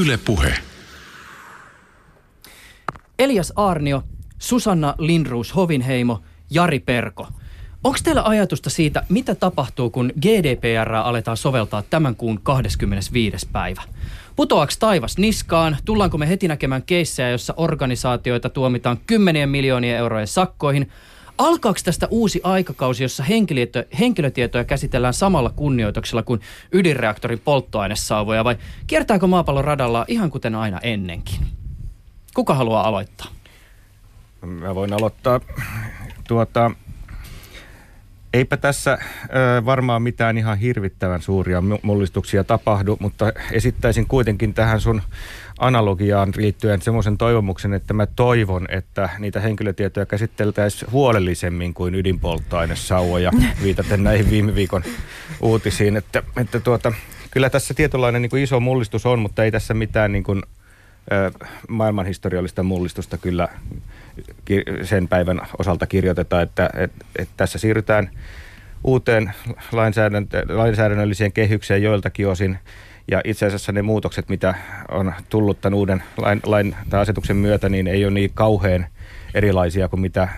Yle Puhe. Elias Arnio, Susanna Lindruus Hovinheimo, Jari Perko. Onko teillä ajatusta siitä, mitä tapahtuu, kun GDPR aletaan soveltaa tämän kuun 25. päivä? Putoaks taivas niskaan? Tullaanko me heti näkemään keissejä, jossa organisaatioita tuomitaan kymmenien miljoonien eurojen sakkoihin? Alkaako tästä uusi aikakausi, jossa henkilötietoja käsitellään samalla kunnioituksella kuin ydinreaktorin polttoainesauvoja, vai kiertääkö maapallon radalla ihan kuten aina ennenkin? Kuka haluaa aloittaa? Mä voin aloittaa. Tuota, Eipä tässä ö, varmaan mitään ihan hirvittävän suuria mullistuksia tapahdu, mutta esittäisin kuitenkin tähän sun analogiaan liittyen semmoisen toivomuksen, että mä toivon, että niitä henkilötietoja käsitteltäisiin huolellisemmin kuin ydinpolttoainesauvoja, viitaten näihin viime viikon uutisiin. Että, että tuota, kyllä tässä tietynlainen niin kuin iso mullistus on, mutta ei tässä mitään niin kuin, ö, maailmanhistoriallista mullistusta kyllä sen päivän osalta kirjoiteta, että, että, että tässä siirrytään uuteen lainsäädännölliseen kehykseen joiltakin osin. Ja itse asiassa ne muutokset, mitä on tullut tämän uuden lain, lain tai asetuksen myötä, niin ei ole niin kauhean erilaisia kuin mitä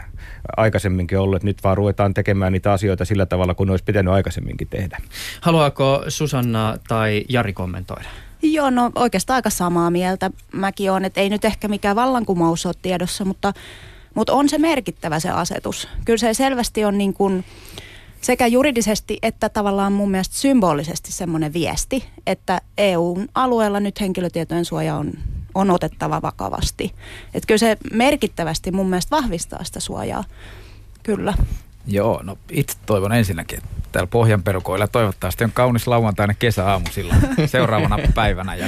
aikaisemminkin ollut. Nyt vaan ruvetaan tekemään niitä asioita sillä tavalla, kun olisi pitänyt aikaisemminkin tehdä. Haluaako Susanna tai Jari kommentoida? Joo, no oikeastaan aika samaa mieltä mäkin olen, että ei nyt ehkä mikään vallankumous ole tiedossa, mutta, mutta on se merkittävä se asetus. Kyllä se selvästi on niin kuin sekä juridisesti että tavallaan mun mielestä symbolisesti semmoinen viesti, että EUn alueella nyt henkilötietojen suoja on, on otettava vakavasti. Että kyllä se merkittävästi mun mielestä vahvistaa sitä suojaa. Kyllä. Joo, no itse toivon ensinnäkin, että täällä Pohjanperukoilla toivottavasti on kaunis lauantaina kesäaamu silloin seuraavana päivänä ja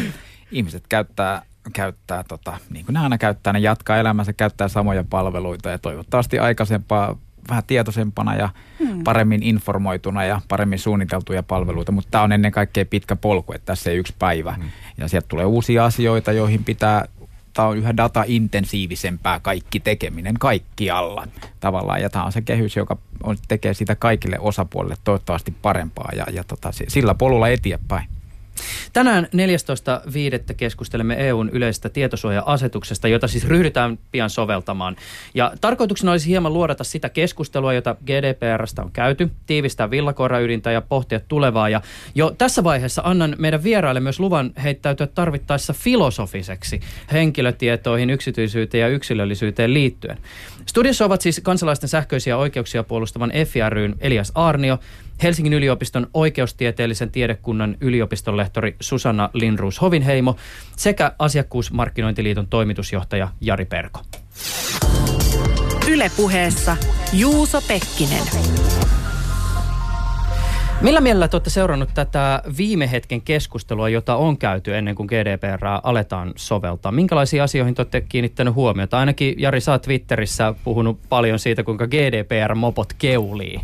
ihmiset käyttää, käyttää tota, niin kuin ne aina käyttää, ne jatkaa elämänsä, käyttää samoja palveluita ja toivottavasti aikaisempaa vähän tietoisempana ja hmm. paremmin informoituna ja paremmin suunniteltuja palveluita, mutta tämä on ennen kaikkea pitkä polku, että tässä ei yksi päivä. Hmm. Ja sieltä tulee uusia asioita, joihin pitää tämä on yhä data-intensiivisempää kaikki tekeminen kaikkialla tavallaan. Ja tämä on se kehys, joka on, tekee sitä kaikille osapuolille toivottavasti parempaa ja, ja tota, sillä polulla eteenpäin. Tänään 14.5. keskustelemme EUn yleisestä tietosuoja-asetuksesta, jota siis ryhdytään pian soveltamaan. Ja tarkoituksena olisi hieman luodata sitä keskustelua, jota GDPRstä on käyty, tiivistää villakoiraydintä ja pohtia tulevaa. Ja jo tässä vaiheessa annan meidän vieraille myös luvan heittäytyä tarvittaessa filosofiseksi henkilötietoihin, yksityisyyteen ja yksilöllisyyteen liittyen. Studiossa ovat siis kansalaisten sähköisiä oikeuksia puolustavan FRYn Elias Arnio, Helsingin yliopiston oikeustieteellisen tiedekunnan yliopistonlehtori Susanna Linruus Hovinheimo sekä Asiakkuusmarkkinointiliiton toimitusjohtaja Jari Perko. Ylepuheessa Juuso Pekkinen. Millä mielellä te olette seurannut tätä viime hetken keskustelua, jota on käyty ennen kuin GDPR aletaan soveltaa? Minkälaisiin asioihin te olette kiinnittänyt huomiota? Ainakin Jari, oot Twitterissä puhunut paljon siitä, kuinka GDPR-mopot keulii.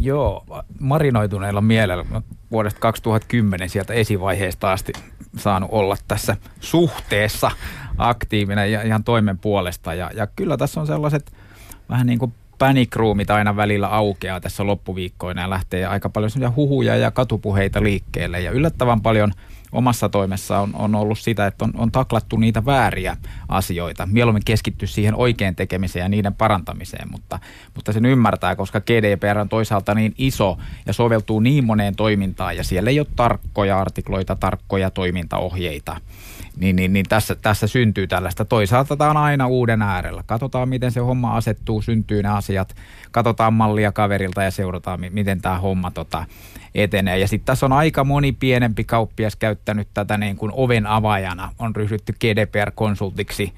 Joo, marinoituneella mielellä vuodesta 2010 sieltä esivaiheesta asti saanut olla tässä suhteessa aktiivinen ja ihan toimen puolesta. Ja, ja kyllä tässä on sellaiset vähän niin kuin panic roomit aina välillä aukeaa tässä loppuviikkoina ja lähtee aika paljon huhuja ja katupuheita liikkeelle. Ja yllättävän paljon – omassa toimessa on, on ollut sitä, että on, on taklattu niitä vääriä asioita. Mieluummin keskitty siihen oikein tekemiseen ja niiden parantamiseen, mutta, mutta sen ymmärtää, koska GDPR on toisaalta niin iso ja soveltuu niin moneen toimintaan ja siellä ei ole tarkkoja artikloita, tarkkoja toimintaohjeita. Niin, niin, niin tässä, tässä syntyy tällaista. Toisaalta tämä on aina uuden äärellä. Katsotaan, miten se homma asettuu, syntyy ne asiat. Katsotaan mallia kaverilta ja seurataan, miten tämä homma tota, etenee. Ja sitten tässä on aika moni pienempi kauppias käyttänyt tätä niin kuin oven avaajana. On ryhdytty GDPR-konsultiksi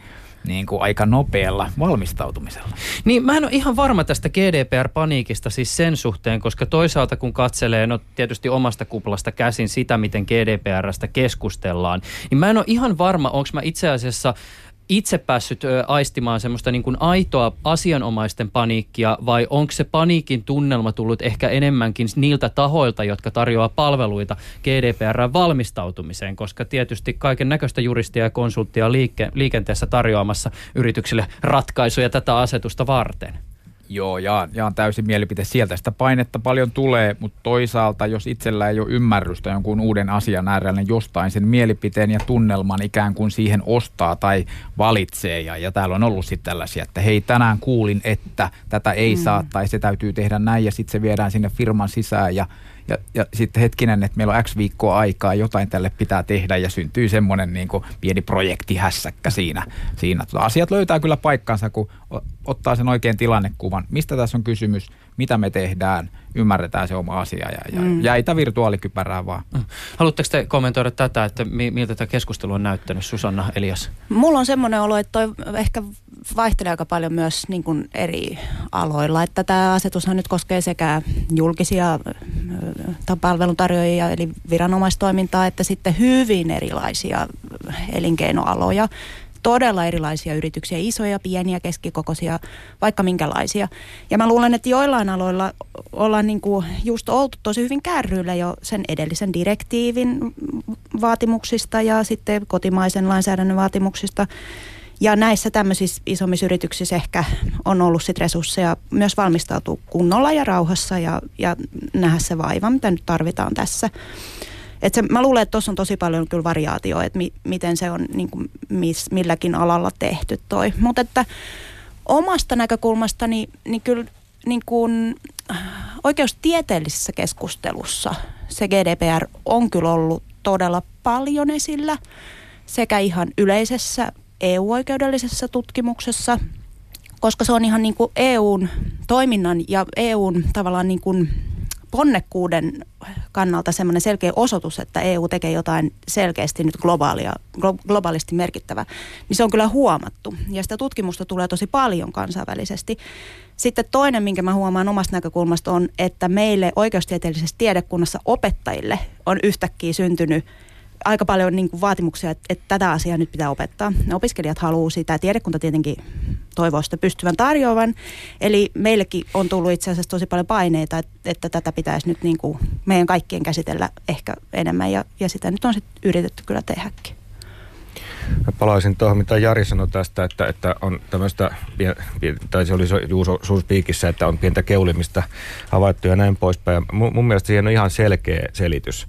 niin kuin aika nopealla valmistautumisella. Niin mä en ole ihan varma tästä GDPR-paniikista siis sen suhteen, koska toisaalta kun katselee no tietysti omasta kuplasta käsin sitä, miten GDPRstä keskustellaan, niin mä en ole ihan varma, onko mä itse asiassa itse päässyt aistimaan semmoista niin kuin aitoa asianomaisten paniikkia vai onko se paniikin tunnelma tullut ehkä enemmänkin niiltä tahoilta, jotka tarjoaa palveluita GDPR valmistautumiseen, koska tietysti kaiken näköistä juristia ja konsulttia liike, liikenteessä tarjoamassa yrityksille ratkaisuja tätä asetusta varten. Joo, jaan, jaan täysin mielipite. Sieltä sitä painetta paljon tulee, mutta toisaalta, jos itsellä ei ole ymmärrystä jonkun uuden asian äärellä, niin jostain sen mielipiteen ja tunnelman ikään kuin siihen ostaa tai valitsee. Ja, ja täällä on ollut sitten tällaisia, että hei, tänään kuulin, että tätä ei mm. saa tai se täytyy tehdä näin ja sitten se viedään sinne firman sisään ja ja, ja sitten hetkinen, että meillä on X viikkoa aikaa, jotain tälle pitää tehdä ja syntyy semmoinen niin kuin pieni hässäkkä siinä. siinä. Tota, asiat löytää kyllä paikkansa, kun ottaa sen oikein tilannekuvan, mistä tässä on kysymys, mitä me tehdään, ymmärretään se oma asia ja, ja mm. jäitä virtuaalikypärää vaan. Mm. Haluatteko te kommentoida tätä, että miltä tämä keskustelu on näyttänyt, Susanna Elias? Mulla on semmoinen olo, että toi ehkä vaihtelee aika paljon myös niin kuin eri aloilla, että tämä asetushan nyt koskee sekä julkisia palveluntarjoajia, eli viranomaistoimintaa, että sitten hyvin erilaisia elinkeinoaloja todella erilaisia yrityksiä, isoja, pieniä, keskikokoisia, vaikka minkälaisia. Ja mä luulen, että joillain aloilla ollaan niin kuin just oltu tosi hyvin kärryillä jo sen edellisen direktiivin vaatimuksista ja sitten kotimaisen lainsäädännön vaatimuksista. Ja näissä tämmöisissä isommissa yrityksissä ehkä on ollut sit resursseja myös valmistautua kunnolla ja rauhassa ja, ja nähdä se vaiva, mitä nyt tarvitaan tässä. Et se, mä luulen, että tuossa on tosi paljon kyllä variaatioa, että mi, miten se on niin kuin, mis, milläkin alalla tehty toi. Mutta että omasta näkökulmastani niin kyllä niin kuin, oikeustieteellisessä keskustelussa se GDPR on kyllä ollut todella paljon esillä sekä ihan yleisessä EU-oikeudellisessa tutkimuksessa, koska se on ihan niin kuin EUn toiminnan ja EUn tavallaan niin kuin ponnekkuuden kannalta semmoinen selkeä osoitus, että EU tekee jotain selkeästi nyt globaalia, globaalisti merkittävää, niin se on kyllä huomattu. Ja sitä tutkimusta tulee tosi paljon kansainvälisesti. Sitten toinen, minkä mä huomaan omasta näkökulmasta on, että meille oikeustieteellisessä tiedekunnassa opettajille on yhtäkkiä syntynyt aika paljon niin kuin vaatimuksia, että, että tätä asiaa nyt pitää opettaa. Ne opiskelijat haluaa sitä, tiedekunta tietenkin toivoo sitä pystyvän tarjoavan. Eli meillekin on tullut itse asiassa tosi paljon paineita, että, että tätä pitäisi nyt niin kuin meidän kaikkien käsitellä ehkä enemmän ja, ja sitä nyt on sitten yritetty kyllä tehdäkin. Mä palaisin tuohon, mitä Jari sanoi tästä, että, että on tämmöistä, tai se oli Juuso Suuspiikissä, että on pientä keulimista havaittu ja näin poispäin. Mun, mun mielestä siihen on ihan selkeä selitys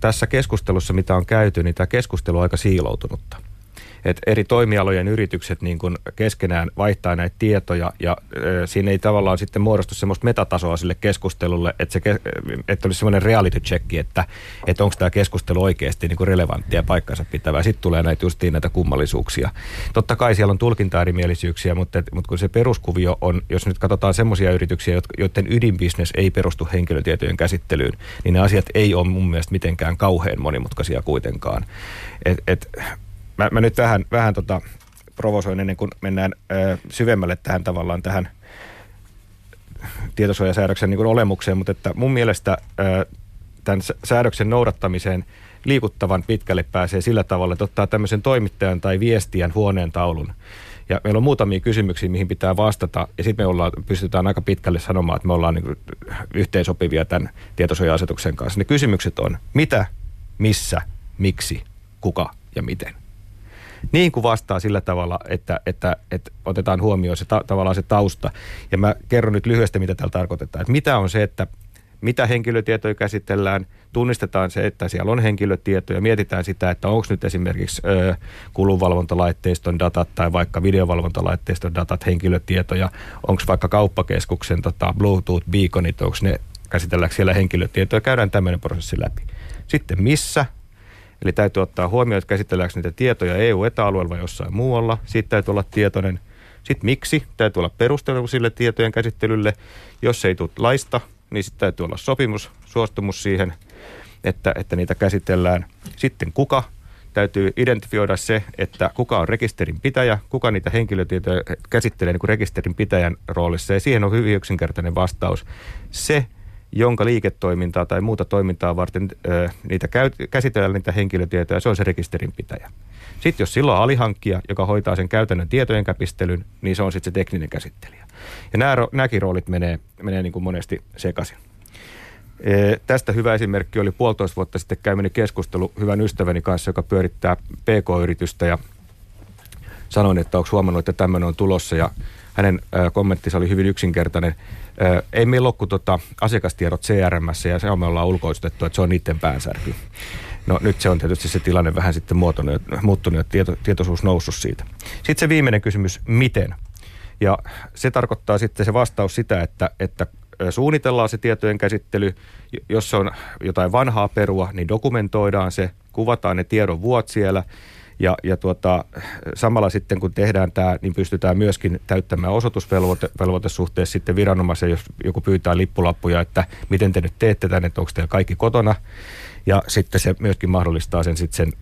tässä keskustelussa, mitä on käyty, niin tämä keskustelu on aika siiloutunutta että eri toimialojen yritykset niin kuin keskenään vaihtaa näitä tietoja ja ö, siinä ei tavallaan sitten muodostu semmoista metatasoa sille keskustelulle, että, se, että olisi semmoinen reality check, että, että onko tämä keskustelu oikeasti niin kuin relevanttia ja paikkansa pitävää. Sitten tulee näitä justiin näitä kummallisuuksia. Totta kai siellä on tulkintaerimielisyyksiä, mutta, mutta kun se peruskuvio on, jos nyt katsotaan semmoisia yrityksiä, joiden ydinbisnes ei perustu henkilötietojen käsittelyyn, niin ne asiat ei ole mun mielestä mitenkään kauhean monimutkaisia kuitenkaan. Et, et, mä, mä nyt vähän, vähän tota provosoin ennen kuin mennään ö, syvemmälle tähän tavallaan tähän tietosuojasäädöksen niin kuin olemukseen, mutta että mun mielestä ö, tämän säädöksen noudattamiseen liikuttavan pitkälle pääsee sillä tavalla, että ottaa tämmöisen toimittajan tai viestijän huoneen taulun. Ja meillä on muutamia kysymyksiä, mihin pitää vastata, ja sitten me ollaan, pystytään aika pitkälle sanomaan, että me ollaan niin yhteensopivia tämän tietosuoja-asetuksen kanssa. Ne kysymykset on, mitä, missä, miksi, kuka ja miten niin kuin vastaa sillä tavalla, että, että, että otetaan huomioon se ta, tavallaan se tausta. Ja mä kerron nyt lyhyesti, mitä täällä tarkoitetaan. Että mitä on se, että mitä henkilötietoja käsitellään, tunnistetaan se, että siellä on henkilötietoja, mietitään sitä, että onko nyt esimerkiksi ö, kulunvalvontalaitteiston datat tai vaikka videovalvontalaitteiston datat henkilötietoja, onko vaikka kauppakeskuksen tota, Bluetooth-beaconit, onko ne käsitelläänkö siellä henkilötietoja, käydään tämmöinen prosessi läpi. Sitten missä, Eli täytyy ottaa huomioon, että käsitelläänkö niitä tietoja EU-etäalueella vai jossain muualla. Siitä täytyy olla tietoinen. Sitten miksi, täytyy olla perustelu sille tietojen käsittelylle. Jos ei tule laista, niin sitten täytyy olla sopimus, suostumus siihen, että, että niitä käsitellään. Sitten kuka, täytyy identifioida se, että kuka on rekisterin pitäjä, kuka niitä henkilötietoja käsittelee niin kuin rekisterin pitäjän roolissa. Ja siihen on hyvin yksinkertainen vastaus. Se, jonka liiketoimintaa tai muuta toimintaa varten ö, niitä käy, käsitellään niitä henkilötietoja, se on se rekisterinpitäjä. Sitten jos silloin on alihankkija, joka hoitaa sen käytännön tietojen käpistelyn, niin se on sitten se tekninen käsittelijä. Ja nämä, nämäkin roolit menee, menee niin kuin monesti sekaisin. E, tästä hyvä esimerkki oli puolitoista vuotta sitten käymäni keskustelu hyvän ystäväni kanssa, joka pyörittää PK-yritystä ja sanoin, että onko huomannut, että tämmöinen on tulossa ja hänen kommenttinsa oli hyvin yksinkertainen. Ei meillä ole tota asiakastiedot CRMssä ja se on me ollaan ulkoistettu, että se on niiden päänsärky. No nyt se on tietysti se tilanne vähän sitten muotonut, muuttunut ja tieto, tietoisuus noussut siitä. Sitten se viimeinen kysymys, miten? Ja se tarkoittaa sitten se vastaus sitä, että, että suunnitellaan se tietojen käsittely. Jos se on jotain vanhaa perua, niin dokumentoidaan se, kuvataan ne tiedon vuot siellä. Ja, ja tuota, samalla sitten kun tehdään tämä, niin pystytään myöskin täyttämään osoitusvelvoite suhteessa sitten viranomaisen, jos joku pyytää lippulappuja, että miten te nyt teette tänne, että onko teillä kaikki kotona. Ja sitten se myöskin mahdollistaa sen sitten sen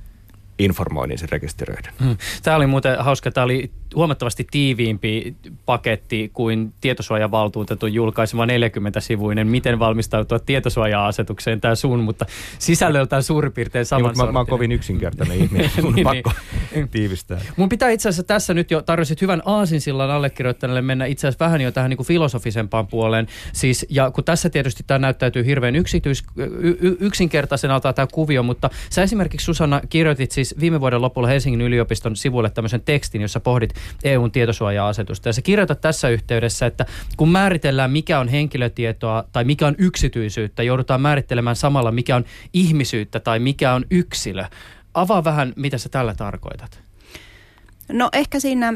informoinnin sen rekisteröidä. Hmm. Tämä oli muuten hauska. Tämä oli huomattavasti tiiviimpi paketti kuin tietosuojavaltuutetun julkaisema 40-sivuinen Miten valmistautua tietosuoja-asetukseen tämä sun, mutta sisällöltään suurin piirtein saman niin, mä, mä oon kovin yksinkertainen ihminen, mun niin, pakko niin. tiivistää. Mun pitää itse asiassa tässä nyt jo tarvitsit hyvän aasinsillan allekirjoittaneelle mennä itse asiassa vähän jo tähän niin kuin filosofisempaan puoleen. Siis, ja kun tässä tietysti tämä näyttäytyy hirveän yksityis, y, y, yksinkertaisenalta tämä kuvio, mutta sä esimerkiksi Susanna kirjoitit siis viime vuoden lopulla Helsingin yliopiston sivuille tämmöisen tekstin, jossa pohdit EUn tietosuoja-asetusta. Ja se kirjoitat tässä yhteydessä, että kun määritellään mikä on henkilötietoa tai mikä on yksityisyyttä, joudutaan määrittelemään samalla mikä on ihmisyyttä tai mikä on yksilö. Avaa vähän, mitä sä tällä tarkoitat. No ehkä siinä,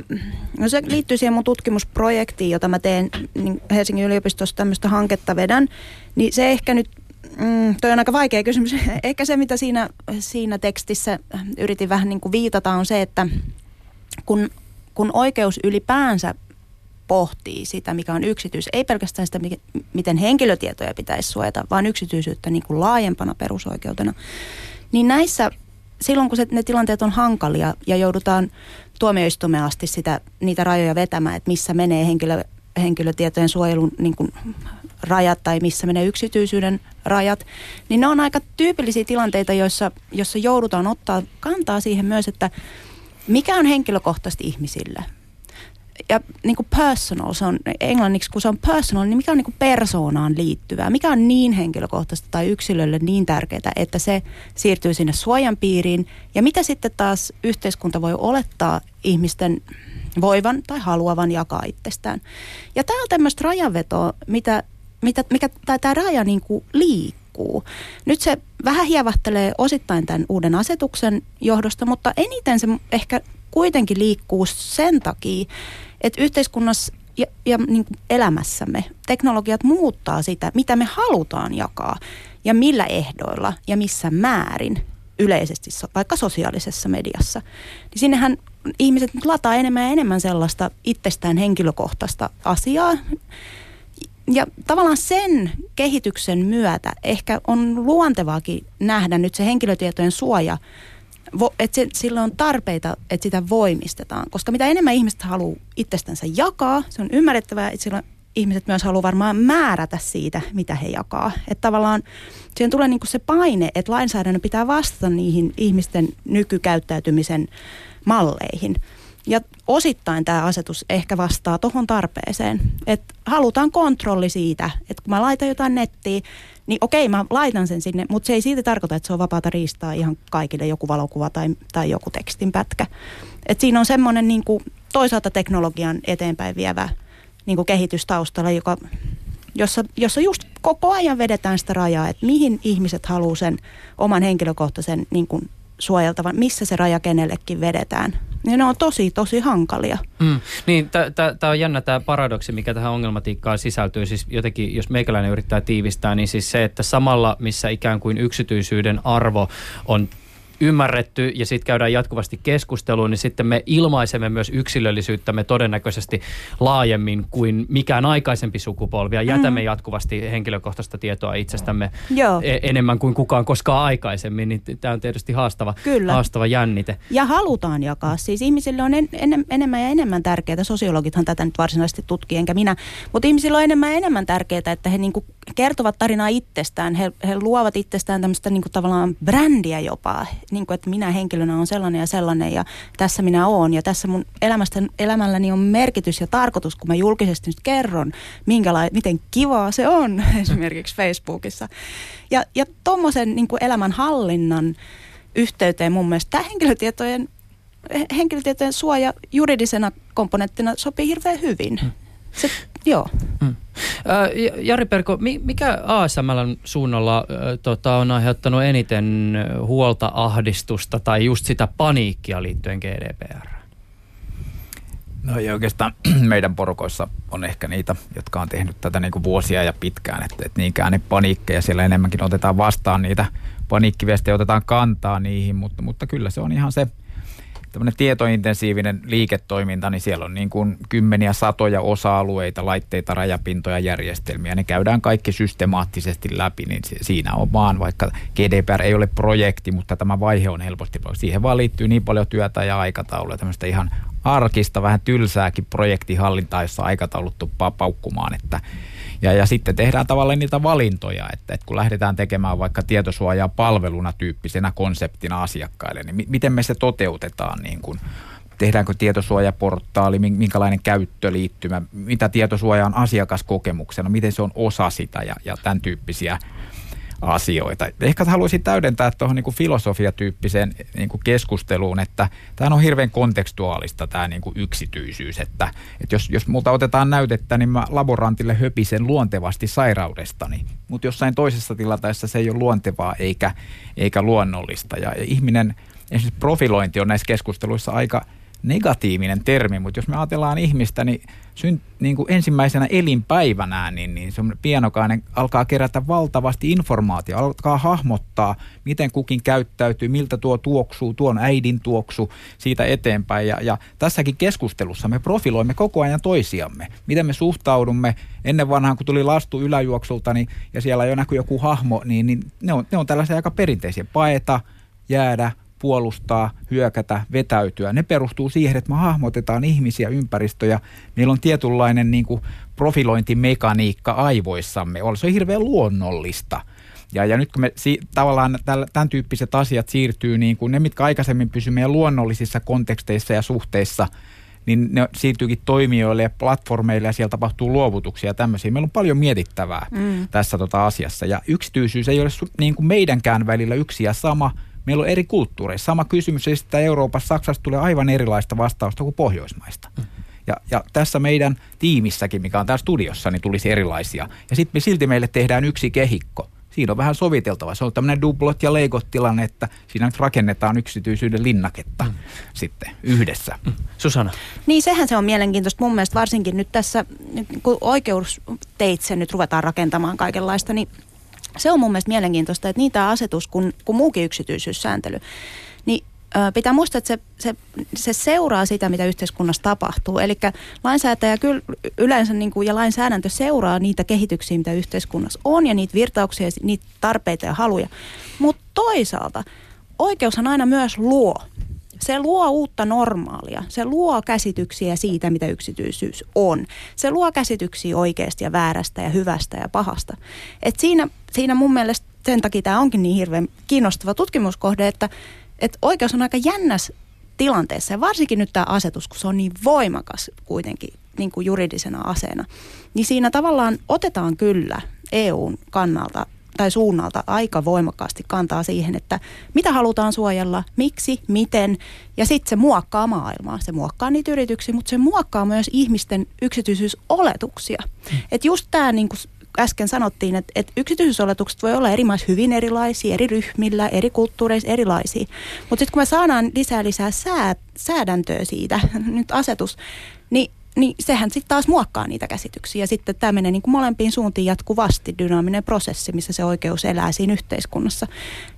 no se liittyy siihen mun tutkimusprojektiin, jota mä teen niin Helsingin yliopistossa tämmöistä hanketta vedän, niin se ehkä nyt Mm, toi on aika vaikea kysymys. Ehkä se, mitä siinä, siinä tekstissä yritin vähän niin kuin viitata, on se, että kun kun oikeus ylipäänsä pohtii sitä, mikä on yksityis, ei pelkästään sitä, miten henkilötietoja pitäisi suojata, vaan yksityisyyttä niin kuin laajempana perusoikeutena, niin näissä silloin, kun se, ne tilanteet on hankalia ja joudutaan tuomioistuimeen asti sitä, niitä rajoja vetämään, että missä menee henkilö, henkilötietojen suojelun niin kuin, rajat tai missä menee yksityisyyden rajat, niin ne on aika tyypillisiä tilanteita, joissa, joissa joudutaan ottaa kantaa siihen myös, että mikä on henkilökohtaisesti ihmisille? Ja niin kuin personal, se on englanniksi, kun se on personal, niin mikä on niin kuin persoonaan liittyvää? Mikä on niin henkilökohtaista tai yksilölle niin tärkeää, että se siirtyy sinne suojan piiriin? Ja mitä sitten taas yhteiskunta voi olettaa ihmisten voivan tai haluavan jakaa itsestään? Ja tämä on tämmöistä rajanvetoa, mitä, mitä, mikä tämä raja niin kuin liikkuu. Nyt se vähän hievahtelee osittain tämän uuden asetuksen johdosta, mutta eniten se ehkä kuitenkin liikkuu sen takia, että yhteiskunnassa ja, ja niin kuin elämässämme teknologiat muuttaa sitä, mitä me halutaan jakaa ja millä ehdoilla ja missä määrin yleisesti, vaikka sosiaalisessa mediassa. Niin sinnehän ihmiset lataa enemmän ja enemmän sellaista itsestään henkilökohtaista asiaa, ja tavallaan sen kehityksen myötä ehkä on luontevaakin nähdä nyt se henkilötietojen suoja, että se, sillä on tarpeita, että sitä voimistetaan. Koska mitä enemmän ihmiset haluaa itsestänsä jakaa, se on ymmärrettävää, että silloin ihmiset myös haluaa varmaan määrätä siitä, mitä he jakaa. Että tavallaan siihen tulee niinku se paine, että lainsäädännön pitää vastata niihin ihmisten nykykäyttäytymisen malleihin. Ja osittain tämä asetus ehkä vastaa tuohon tarpeeseen, että halutaan kontrolli siitä, että kun mä laitan jotain nettiin, niin okei mä laitan sen sinne, mutta se ei siitä tarkoita, että se on vapaata riistaa ihan kaikille joku valokuva tai, tai joku tekstinpätkä. Et siinä on semmoinen niin toisaalta teknologian eteenpäin vievä niin kuin kehitys taustalla, joka, jossa, jossa just koko ajan vedetään sitä rajaa, että mihin ihmiset haluaa sen oman henkilökohtaisen niin kuin suojeltavan, missä se raja kenellekin vedetään. Niin ne on tosi, tosi hankalia. Mm. Niin, tämä on jännä tämä paradoksi, mikä tähän ongelmatiikkaan sisältyy. Siis jotenkin, jos meikäläinen yrittää tiivistää, niin siis se, että samalla missä ikään kuin yksityisyyden arvo on ymmärretty ja sitten käydään jatkuvasti keskustelua, niin sitten me ilmaisemme myös yksilöllisyyttämme todennäköisesti laajemmin kuin mikään aikaisempi sukupolvi ja jätämme mm. jatkuvasti henkilökohtaista tietoa itsestämme Joo. E- enemmän kuin kukaan koskaan aikaisemmin, niin tämä on tietysti haastava, Kyllä. haastava jännite. Ja halutaan jakaa. Siis ihmisille on en, en, enemmän ja enemmän tärkeää, sosiologithan tätä nyt varsinaisesti tutkii, enkä minä, mutta ihmisille on enemmän ja enemmän tärkeää, että he niinku kertovat tarinaa itsestään, he, he luovat itsestään tämmöistä niinku tavallaan brändiä jopa, niin kuin, että minä henkilönä on sellainen ja sellainen ja tässä minä oon ja tässä mun elämästä, elämälläni on merkitys ja tarkoitus, kun mä julkisesti nyt kerron, minkäla- miten kivaa se on esimerkiksi Facebookissa. Ja, ja tuommoisen niin elämän hallinnan yhteyteen mun mielestä tämä henkilötietojen henkilötietojen suoja juridisena komponenttina sopii hirveän hyvin. Hmm. Se, joo. Mm. Jari Perko, mikä ASMLn suunnalla äh, tota, on aiheuttanut eniten huolta, ahdistusta tai just sitä paniikkia liittyen GDPR? No ei oikeastaan meidän porukoissa on ehkä niitä, jotka on tehnyt tätä niin kuin vuosia ja pitkään, että, että niinkään ne paniikkeja siellä enemmänkin otetaan vastaan niitä paniikkiviestejä, otetaan kantaa niihin, mutta, mutta kyllä se on ihan se tämmöinen tietointensiivinen liiketoiminta, niin siellä on niin kuin kymmeniä satoja osa-alueita, laitteita, rajapintoja, järjestelmiä. Ne käydään kaikki systemaattisesti läpi, niin siinä on vaan, vaikka GDPR ei ole projekti, mutta tämä vaihe on helposti, siihen vaan liittyy niin paljon työtä ja aikataulua, tämmöistä ihan arkista, vähän tylsääkin projektihallintaa, jossa aikataulut tuppaa paukkumaan, että ja, ja sitten tehdään tavallaan niitä valintoja, että, että kun lähdetään tekemään vaikka tietosuojaa palveluna tyyppisenä konseptina asiakkaille, niin mi- miten me se toteutetaan niin kuin, tehdäänkö tietosuojaportaali, minkälainen käyttöliittymä, mitä tietosuoja on asiakaskokemuksena, miten se on osa sitä ja, ja tämän tyyppisiä asioita. Ehkä haluaisin täydentää tuohon niin filosofiatyyppiseen niin kuin keskusteluun, että tämä on hirveän kontekstuaalista tämä niin kuin yksityisyys, että, että jos, jos multa otetaan näytettä, niin mä laborantille höpisen luontevasti sairaudestani, mutta jossain toisessa tilanteessa se ei ole luontevaa eikä, eikä luonnollista. Ja, ja ihminen, esimerkiksi profilointi on näissä keskusteluissa aika – negatiivinen termi, mutta jos me ajatellaan ihmistä, niin, syn, niin kuin ensimmäisenä elinpäivänään, niin, niin se pienokainen alkaa kerätä valtavasti informaatiota, alkaa hahmottaa, miten kukin käyttäytyy, miltä tuo tuoksuu, tuon äidin tuoksu siitä eteenpäin. Ja, ja tässäkin keskustelussa me profiloimme koko ajan toisiamme, miten me suhtaudumme. Ennen vanhaan, kun tuli lastu yläjuoksulta niin, ja siellä jo näkyy joku hahmo, niin, niin ne, on, ne on tällaisia aika perinteisiä. Paeta, jäädä, puolustaa, hyökätä, vetäytyä. Ne perustuu siihen, että me hahmotetaan ihmisiä, ympäristöjä. Meillä on tietynlainen niin kuin profilointimekaniikka aivoissamme. Se on hirveän luonnollista. Ja, ja nyt kun me si, tavallaan tämän tyyppiset asiat siirtyy, niin kuin ne, mitkä aikaisemmin pysyvät meidän luonnollisissa konteksteissa ja suhteissa, niin ne siirtyykin toimijoille ja platformeille ja siellä tapahtuu luovutuksia ja tämmöisiä. Meillä on paljon mietittävää mm. tässä tota asiassa. Ja yksityisyys ei ole niin kuin meidänkään välillä yksi ja sama – Meillä on eri kulttuureissa. Sama kysymys esittää Euroopassa, Saksassa tulee aivan erilaista vastausta kuin Pohjoismaista. Mm. Ja, ja tässä meidän tiimissäkin, mikä on täällä studiossa, niin tulisi erilaisia. Ja sitten me silti meille tehdään yksi kehikko. Siinä on vähän soviteltava. Se on tämmöinen dublot ja leikot tilanne, että siinä nyt rakennetaan yksityisyyden linnaketta mm. sitten yhdessä. Mm. Susanna. Niin sehän se on mielenkiintoista mun mielestä varsinkin nyt tässä, kun oikeusteitse nyt ruvetaan rakentamaan kaikenlaista, niin se on mun mielestä mielenkiintoista, että niitä asetus kuin, kuin muukin yksityisyyssääntely, niin pitää muistaa, että se, se, se seuraa sitä, mitä yhteiskunnassa tapahtuu. Eli lainsäätäjä kyllä yleensä niin kuin, ja lainsäädäntö seuraa niitä kehityksiä, mitä yhteiskunnassa on ja niitä virtauksia, niitä tarpeita ja haluja. Mutta toisaalta oikeushan aina myös luo se luo uutta normaalia. Se luo käsityksiä siitä, mitä yksityisyys on. Se luo käsityksiä oikeasta ja väärästä ja hyvästä ja pahasta. Et siinä, siinä mun mielestä sen takia tämä onkin niin hirveän kiinnostava tutkimuskohde, että, että oikeus on aika jännäs tilanteessa ja varsinkin nyt tämä asetus, kun se on niin voimakas kuitenkin niin kuin juridisena aseena, niin siinä tavallaan otetaan kyllä EUn kannalta tai suunnalta aika voimakkaasti kantaa siihen, että mitä halutaan suojella, miksi, miten, ja sitten se muokkaa maailmaa. Se muokkaa niitä yrityksiä, mutta se muokkaa myös ihmisten yksityisyysoletuksia. Mm. Että just tämä, niin kuin äsken sanottiin, että, että yksityisyysoletukset voi olla eri maissa hyvin erilaisia, eri ryhmillä, eri kulttuureissa erilaisia. Mutta sitten kun me saadaan lisää lisää sää, säädäntöä siitä, nyt asetus, niin niin sehän sitten taas muokkaa niitä käsityksiä. Sitten tämä menee niin kuin molempiin suuntiin jatkuvasti, dynaaminen prosessi, missä se oikeus elää siinä yhteiskunnassa.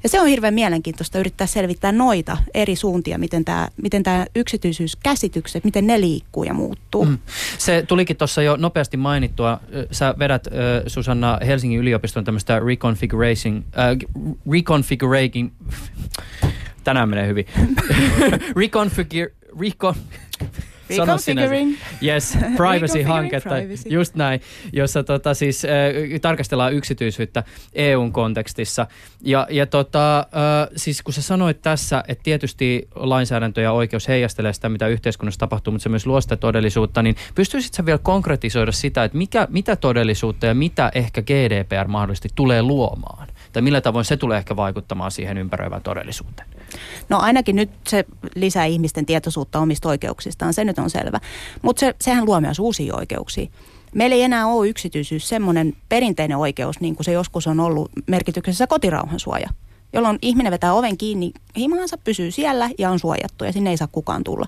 Ja se on hirveän mielenkiintoista yrittää selvittää noita eri suuntia, miten tämä, miten tämä yksityisyyskäsitykset, miten ne liikkuu ja muuttuu. Mm. Se tulikin tuossa jo nopeasti mainittua. Sä vedät, Susanna, Helsingin yliopiston tämmöistä reconfiguration, äh, reconfiguring, tänään menee hyvin, reconfigure, recon, Sinä. Yes, privacy-hanketta, privacy. just näin, jossa tota, siis, äh, tarkastellaan yksityisyyttä EUn kontekstissa. Ja, ja tota, äh, siis kun sä sanoit tässä, että tietysti lainsäädäntö ja oikeus heijastelee sitä, mitä yhteiskunnassa tapahtuu, mutta se myös luo sitä todellisuutta, niin pystyisit sä vielä konkretisoida sitä, että mikä, mitä todellisuutta ja mitä ehkä GDPR mahdollisesti tulee luomaan? Tai millä tavoin se tulee ehkä vaikuttamaan siihen ympäröivään todellisuuteen? No ainakin nyt se lisää ihmisten tietoisuutta omista oikeuksistaan, se nyt on selvä. Mutta se, sehän luo myös uusia oikeuksia. Meillä ei enää ole yksityisyys semmoinen perinteinen oikeus, niin kuin se joskus on ollut merkityksessä kotirauhan suoja jolloin ihminen vetää oven kiinni, himaansa pysyy siellä ja on suojattu ja sinne ei saa kukaan tulla.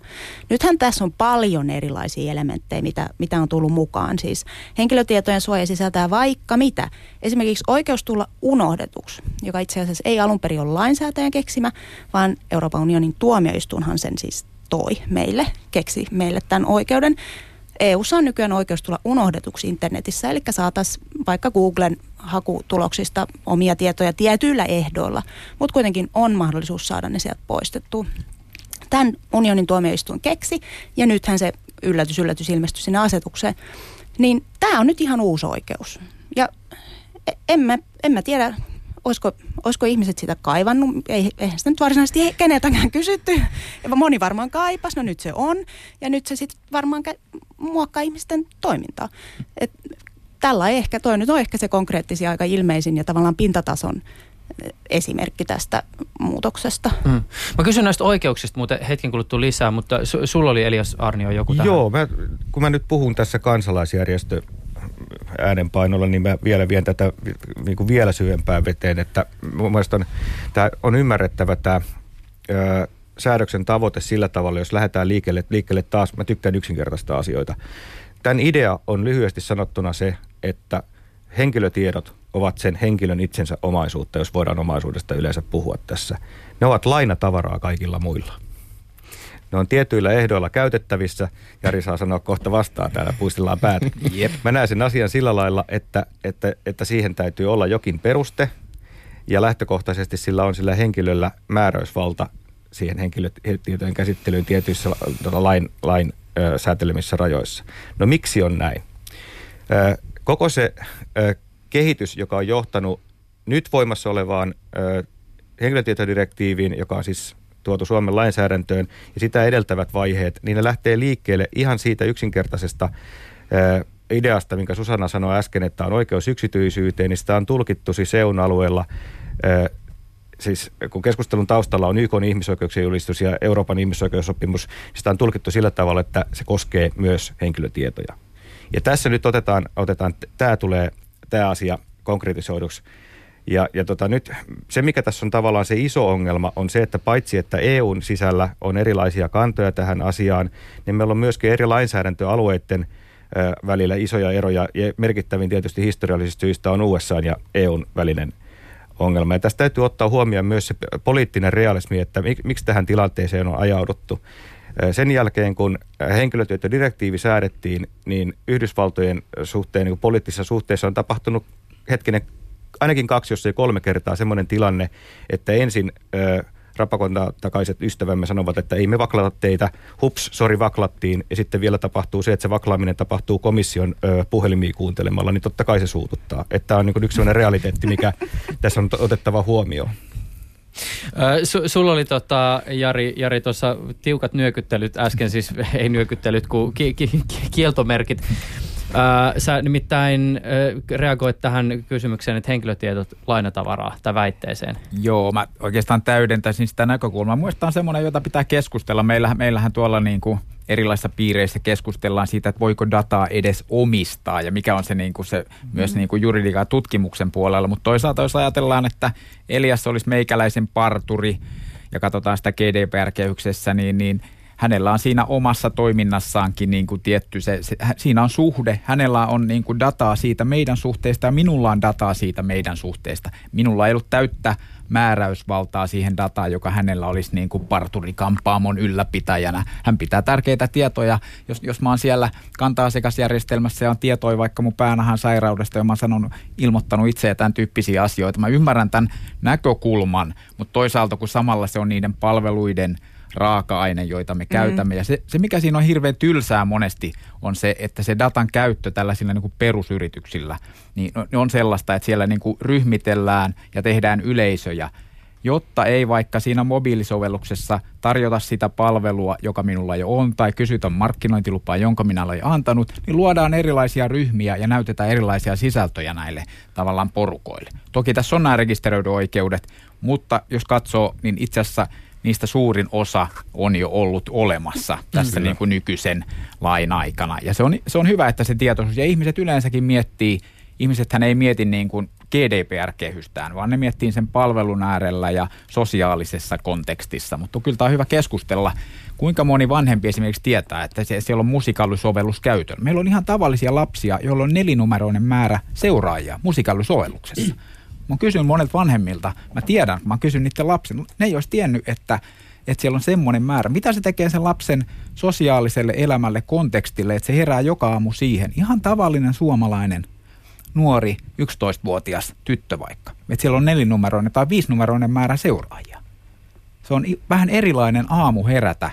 Nythän tässä on paljon erilaisia elementtejä, mitä, mitä on tullut mukaan. Siis henkilötietojen suoja sisältää vaikka mitä. Esimerkiksi oikeus tulla unohdetuksi, joka itse asiassa ei alun perin ole lainsäätäjän keksimä, vaan Euroopan unionin tuomioistuinhan sen siis toi meille, keksi meille tämän oikeuden. EUssa on nykyään oikeus tulla unohdetuksi internetissä, eli saataisiin vaikka Googlen hakutuloksista omia tietoja tietyillä ehdoilla, mutta kuitenkin on mahdollisuus saada ne sieltä poistettua. Tämän unionin tuomioistuin keksi, ja nythän se yllätys, yllätys ilmestyi sinne asetukseen. Niin tämä on nyt ihan uusi oikeus. Ja en mä, en mä tiedä, olisiko, olisiko ihmiset sitä kaivannut. Ei, eihän sitä nyt varsinaisesti keneltäkään kysytty. Moni varmaan kaipas, no nyt se on. Ja nyt se sitten varmaan muokkaa ihmisten toimintaa. Et tällä ehkä, toi nyt on ehkä se konkreettisia aika ilmeisin ja tavallaan pintatason eh, esimerkki tästä muutoksesta. Mm. Mä kysyn näistä oikeuksista muuten hetken kuluttua lisää, mutta su- sulla oli Elias Arnio joku tähän. Joo, mä, kun mä nyt puhun tässä kansalaisjärjestö äänenpainolla, niin mä vielä vien tätä niin kuin vielä syvempään veteen, että mun mielestä on, tämä on ymmärrettävä tämä ö, säädöksen tavoite sillä tavalla, jos lähdetään liikkeelle, liikkeelle taas, mä tykkään yksinkertaista asioita. Tämän idea on lyhyesti sanottuna se, että henkilötiedot ovat sen henkilön itsensä omaisuutta, jos voidaan omaisuudesta yleensä puhua tässä. Ne ovat lainatavaraa kaikilla muilla. Ne on tietyillä ehdoilla käytettävissä. Jari saa sanoa kohta vastaan täällä, puistellaan päät. Jep. Mä näen sen asian sillä lailla, että, että, että siihen täytyy olla jokin peruste. Ja lähtökohtaisesti sillä on sillä henkilöllä määräysvalta siihen henkilötietojen käsittelyyn tietyissä tota, lain, lain ö, säätelemissä rajoissa. No miksi on näin? Ö, koko se ö, kehitys, joka on johtanut nyt voimassa olevaan ö, henkilötietodirektiiviin, joka on siis tuotu Suomen lainsäädäntöön, ja sitä edeltävät vaiheet, niin ne lähtee liikkeelle ihan siitä yksinkertaisesta ö, ideasta, minkä Susanna sanoi äsken, että on oikeus yksityisyyteen, niin sitä on tulkittu siis EUn alueella ö, siis kun keskustelun taustalla on YK ihmisoikeuksien julistus ja Euroopan ihmisoikeussopimus, niin sitä on tulkittu sillä tavalla, että se koskee myös henkilötietoja. Ja tässä nyt otetaan, otetaan tämä tulee, tämä asia konkretisoiduksi. Ja, ja tota, nyt se, mikä tässä on tavallaan se iso ongelma, on se, että paitsi että EUn sisällä on erilaisia kantoja tähän asiaan, niin meillä on myöskin eri lainsäädäntöalueiden ö, välillä isoja eroja. Ja merkittävin tietysti historiallisista syistä on USA ja EUn välinen ongelma. Ja tästä täytyy ottaa huomioon myös se poliittinen realismi, että mik, miksi tähän tilanteeseen on ajauduttu. Sen jälkeen, kun henkilötietodirektiivi säädettiin, niin Yhdysvaltojen suhteen, niin poliittisissa suhteissa on tapahtunut hetkinen ainakin kaksi, jos ei kolme kertaa semmoinen tilanne, että ensin ö, takaiset ystävämme sanovat, että ei me vaklata teitä, hups, sori vaklattiin, ja sitten vielä tapahtuu se, että se vaklaaminen tapahtuu komission ö, puhelimia kuuntelemalla, niin totta kai se suututtaa. Että tämä on niin yksi sellainen realiteetti, mikä tässä on otettava huomioon. Su, sulla oli tota, Jari, Jari tuossa tiukat nyökyttelyt äsken, siis ei nyökyttelyt kuin ki, ki, ki, kieltomerkit. Ää, sä nimittäin ää, reagoit tähän kysymykseen, että henkilötietot lainatavaraa tai väitteeseen. Joo, mä oikeastaan täydentäisin sitä näkökulmaa. Muista on semmoinen, jota pitää keskustella. Meillähän, meillähän tuolla niin kuin erilaisissa piireissä keskustellaan siitä, että voiko dataa edes omistaa ja mikä on se, niin kuin se mm. myös niin kuin juridiikan tutkimuksen puolella. Mutta toisaalta jos ajatellaan, että Elias olisi meikäläisen parturi ja katsotaan sitä GDPR-kehyksessä, niin, niin – hänellä on siinä omassa toiminnassaankin niin kuin tietty, se, se, siinä on suhde, hänellä on niin kuin dataa siitä meidän suhteesta ja minulla on dataa siitä meidän suhteesta. Minulla ei ollut täyttä määräysvaltaa siihen dataan, joka hänellä olisi niin kuin parturikampaamon ylläpitäjänä. Hän pitää tärkeitä tietoja. Jos, jos mä oon siellä kanta-asiakasjärjestelmässä ja on tietoja vaikka mun päänahan sairaudesta ja mä oon sanonut, ilmoittanut itse tämän tyyppisiä asioita. Mä ymmärrän tämän näkökulman, mutta toisaalta kun samalla se on niiden palveluiden – raaka-aine, joita me käytämme. Mm. Ja se, se, mikä siinä on hirveän tylsää monesti, on se, että se datan käyttö tällaisilla niin kuin perusyrityksillä niin on sellaista, että siellä niin kuin ryhmitellään ja tehdään yleisöjä, jotta ei vaikka siinä mobiilisovelluksessa tarjota sitä palvelua, joka minulla jo on, tai kysytä markkinointilupaa, jonka minä olen antanut, niin luodaan erilaisia ryhmiä ja näytetään erilaisia sisältöjä näille tavallaan porukoille. Toki tässä on nämä rekisteröidyn oikeudet, mutta jos katsoo, niin itse asiassa niistä suurin osa on jo ollut olemassa tässä niin kuin nykyisen lain aikana. Ja se on, se on hyvä, että se tietoisuus, ja ihmiset yleensäkin miettii, ihmisethän ei mieti niin kuin GDPR-kehystään, vaan ne miettii sen palvelun äärellä ja sosiaalisessa kontekstissa. Mutta kyllä tämä on hyvä keskustella, kuinka moni vanhempi esimerkiksi tietää, että siellä on musikallisovellus käytön. Meillä on ihan tavallisia lapsia, joilla on nelinumeroinen määrä seuraajia musikallisovelluksessa. Mä kysyn monet vanhemmilta, mä tiedän, mä kysyn niiden lapsen, ne ei olisi tiennyt, että, että siellä on semmoinen määrä. Mitä se tekee sen lapsen sosiaaliselle elämälle, kontekstille, että se herää joka aamu siihen. Ihan tavallinen suomalainen nuori 11-vuotias tyttö vaikka. Että siellä on nelinumeroinen tai viisinumeroinen määrä seuraajia. Se on vähän erilainen aamu herätä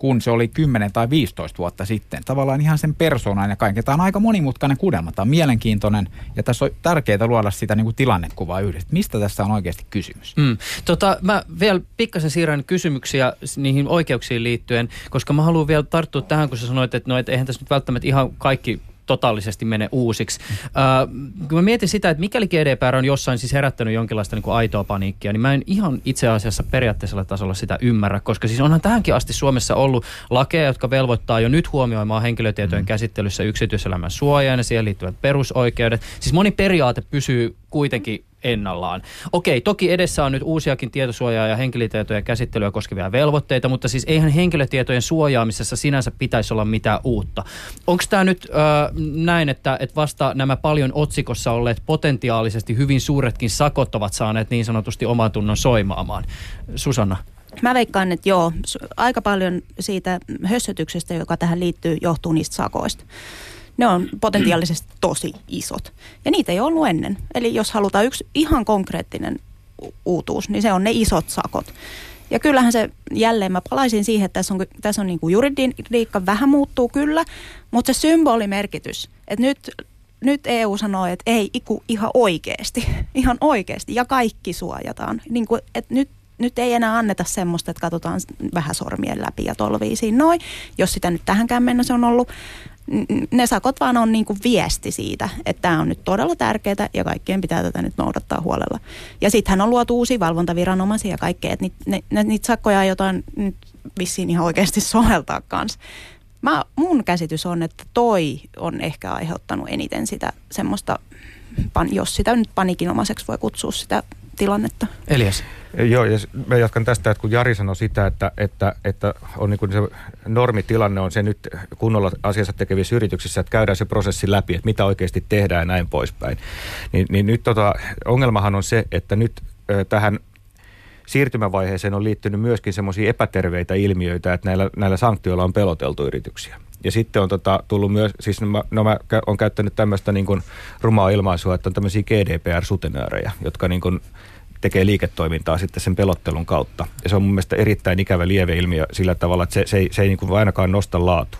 kun se oli 10 tai 15 vuotta sitten. Tavallaan ihan sen persoonan ja kaiken. Tämä on aika monimutkainen kudelma. Tämä on mielenkiintoinen ja tässä on tärkeää luoda sitä niin kuin tilannekuvaa yhdessä. Mistä tässä on oikeasti kysymys? Mm. Tota, mä vielä pikkasen siirrän kysymyksiä niihin oikeuksiin liittyen, koska mä haluan vielä tarttua tähän, kun sä sanoit, että no, et eihän tässä nyt välttämättä ihan kaikki totaalisesti mene uusiksi. Uh, kun mä mietin sitä, että mikäli GDPR on jossain siis herättänyt jonkinlaista niin kuin aitoa paniikkia, niin mä en ihan itse asiassa periaatteessa tasolla sitä ymmärrä, koska siis onhan tähänkin asti Suomessa ollut lakeja, jotka velvoittaa jo nyt huomioimaan henkilötietojen mm. käsittelyssä yksityiselämän suojaa ja siihen liittyvät perusoikeudet. Siis moni periaate pysyy kuitenkin ennallaan. Okei, toki edessä on nyt uusiakin tietosuojaa ja henkilötietojen käsittelyä koskevia velvoitteita, mutta siis eihän henkilötietojen suojaamisessa sinänsä pitäisi olla mitään uutta. Onko tämä nyt ö, näin, että, että vasta nämä paljon otsikossa olleet potentiaalisesti hyvin suuretkin sakot ovat saaneet niin sanotusti oman tunnon soimaamaan? Susanna? Mä veikkaan, että joo, aika paljon siitä hössötyksestä, joka tähän liittyy, johtuu niistä sakoista ne on potentiaalisesti tosi isot. Ja niitä ei ollut ennen. Eli jos halutaan yksi ihan konkreettinen uutuus, niin se on ne isot sakot. Ja kyllähän se, jälleen mä palaisin siihen, että tässä on, tässä on niin kuin juridiikka vähän muuttuu kyllä, mutta se symbolimerkitys, että nyt, nyt EU sanoo, että ei iku ihan oikeasti, ihan oikeasti ja kaikki suojataan. Niin kuin, että nyt nyt ei enää anneta semmoista, että katsotaan vähän sormien läpi ja tolviisiin noin, jos sitä nyt tähänkään mennessä on ollut ne sakot vaan on niin kuin viesti siitä, että tämä on nyt todella tärkeää ja kaikkien pitää tätä nyt noudattaa huolella. Ja sittenhän on luotu uusia valvontaviranomaisia ja kaikkea, että niitä ne, niitä sakkoja aiotaan nyt vissiin ihan oikeasti soveltaa kanssa. Mä, mun käsitys on, että toi on ehkä aiheuttanut eniten sitä semmoista, jos sitä nyt panikinomaiseksi voi kutsua sitä tilannetta. Elias. Joo, ja mä jatkan tästä, että kun Jari sanoi sitä, että, että, että on niin kuin se normitilanne on se nyt kunnolla asiassa tekevissä yrityksissä, että käydään se prosessi läpi, että mitä oikeasti tehdään ja näin poispäin. Niin, niin nyt tota, ongelmahan on se, että nyt ö, tähän siirtymävaiheeseen on liittynyt myöskin semmoisia epäterveitä ilmiöitä, että näillä, näillä sanktioilla on peloteltu yrityksiä. Ja sitten on tota, tullut myös, siis mä, no mä on käyttänyt tämmöistä niin rumaa ilmaisua, että on tämmöisiä GDPR-sutenöörejä, jotka niin kuin tekee liiketoimintaa sitten sen pelottelun kautta. Ja se on mun mielestä erittäin ikävä ilmiö sillä tavalla, että se, se ei, se ei niin kuin ainakaan nosta laatu.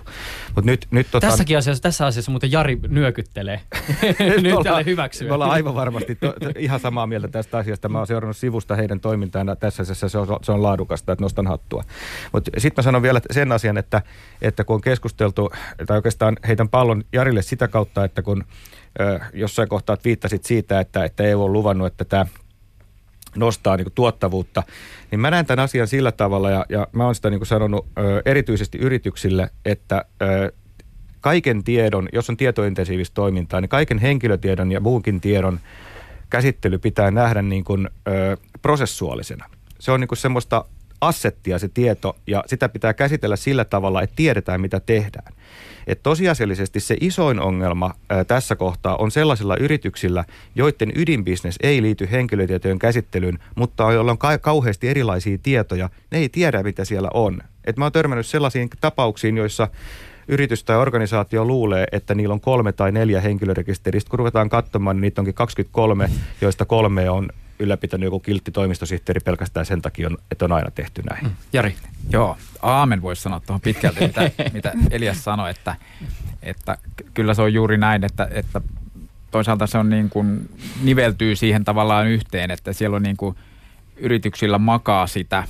Mut nyt, nyt, tota... Tässäkin asiassa, tässä asiassa muuten Jari nyökyttelee. nyt tälle hyväksyä. Me ollaan aivan varmasti to, ihan samaa mieltä tästä asiasta. Mä oon seurannut sivusta heidän toimintaan tässä asiassa. Se on, se on laadukasta, että nostan hattua. Mutta sitten mä sanon vielä sen asian, että, että kun on keskusteltu, tai oikeastaan heitän pallon Jarille sitä kautta, että kun ö, jossain kohtaa viittasit siitä, että, että EU on luvannut, että tämä nostaa niin kuin tuottavuutta, niin mä näen tämän asian sillä tavalla, ja, ja mä oon sitä niin kuin sanonut ö, erityisesti yrityksille, että ö, kaiken tiedon, jos on tietointensiivistä toimintaa, niin kaiken henkilötiedon ja muunkin tiedon käsittely pitää nähdä niin kuin, ö, prosessuaalisena. Se on niin kuin semmoista assettia se tieto, ja sitä pitää käsitellä sillä tavalla, että tiedetään mitä tehdään. Et tosiasiallisesti se isoin ongelma tässä kohtaa on sellaisilla yrityksillä, joiden ydinbisnes ei liity henkilötietojen käsittelyyn, mutta joilla on ka- kauheasti erilaisia tietoja. Ne ei tiedä, mitä siellä on. Et mä oon törmännyt sellaisiin tapauksiin, joissa yritys tai organisaatio luulee, että niillä on kolme tai neljä henkilörekisteristä. Kun ruvetaan katsomaan, niin niitä onkin 23, joista kolme on ylläpitänyt joku kiltti toimistosihteeri pelkästään sen takia, että on aina tehty näin. Mm. Jari. Joo, aamen voisi sanoa tuohon pitkälti, mitä, mitä Elias sanoi, että, että kyllä se on juuri näin, että, että toisaalta se on niin kuin, niveltyy siihen tavallaan yhteen, että siellä on niin kuin, yrityksillä makaa sitä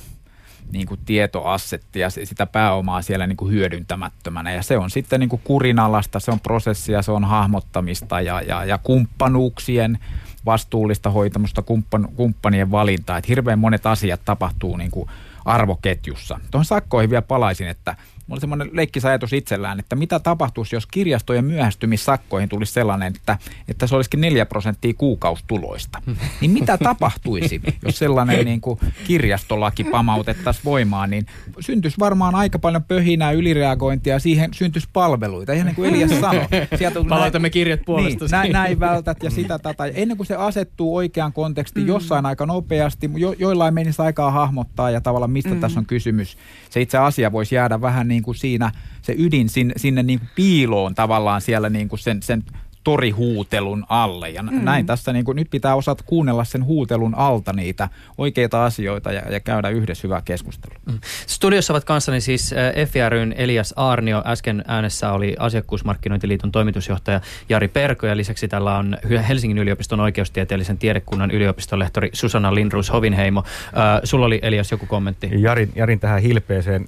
niin kuin tietoassettia, sitä pääomaa siellä niin kuin hyödyntämättömänä. Ja se on sitten niin kuin kurinalasta, se on prosessia, se on hahmottamista ja, ja, ja kumppanuuksien vastuullista hoitamusta, kumppan, kumppanien valintaa. Että hirveän monet asiat tapahtuu niin kuin arvoketjussa. Tuohon sakkoihin vielä palaisin, että Mulla oli semmoinen leikkisajatus itsellään, että mitä tapahtuisi, jos kirjastojen myöhästymissakkoihin tulisi sellainen, että, että se olisikin 4 prosenttia kuukaustuloista. Niin mitä tapahtuisi, jos sellainen niin kuin kirjastolaki pamautettaisiin voimaan, niin syntyisi varmaan aika paljon pöhinää, ylireagointia ja siihen syntyisi palveluita. Ihan niin kuin Elias sanoi. Sieltä Palautamme näin, kirjat puolesta. Niin, näin, näin vältät ja sitä tätä. Ennen kuin se asettuu oikeaan kontekstiin mm. jossain aika nopeasti, jo, joillain menisi aikaa hahmottaa ja tavallaan mistä mm. tässä on kysymys. Se itse asia voisi jäädä vähän niin kuin siinä se ydin sinne, sinne niin kuin piiloon tavallaan siellä niin kuin sen, sen torihuutelun alle. Ja mm. näin tässä niin kuin, nyt pitää osata kuunnella sen huutelun alta niitä oikeita asioita ja, ja käydä yhdessä hyvää keskustelua. Mm. Studiossa ovat kanssani siis eh, FRyn Elias Arnio. Äsken äänessä oli Asiakkuusmarkkinointiliiton toimitusjohtaja Jari Perko ja lisäksi tällä on Helsingin yliopiston oikeustieteellisen tiedekunnan yliopistonlehtori Susanna Lindrus Hovinheimo. Äh, sulla oli Elias joku kommentti? Jarin, Jarin tähän hilpeeseen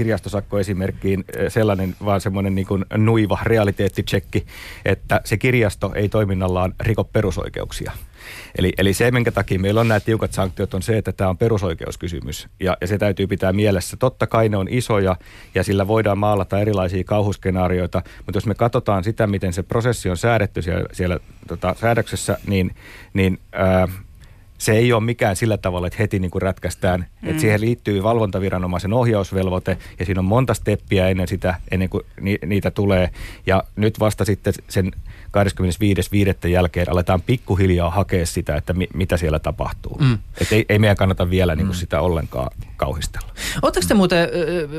kirjastosakkoesimerkkiin eh, sellainen vaan semmoinen niin kuin nuiva realiteettitsekki, että se kirjasto ei toiminnallaan riko perusoikeuksia. Eli, eli se, minkä takia meillä on nämä tiukat sanktiot, on se, että tämä on perusoikeuskysymys. Ja, ja se täytyy pitää mielessä. Totta kai ne on isoja ja sillä voidaan maalata erilaisia kauhuskenaarioita, mutta jos me katsotaan sitä, miten se prosessi on säädetty siellä, siellä tota, säädöksessä, niin, niin ää, se ei ole mikään sillä tavalla, että heti niin kuin rätkästään. Mm. Että siihen liittyy valvontaviranomaisen ohjausvelvoite ja siinä on monta steppiä ennen sitä, ennen kuin ni, niitä tulee. Ja nyt vasta sitten sen 25.5. jälkeen aletaan pikkuhiljaa hakea sitä, että mi, mitä siellä tapahtuu. Mm. Että ei, ei meidän kannata vielä niin kuin mm. sitä ollenkaan kauhistella. Oletteko te muuten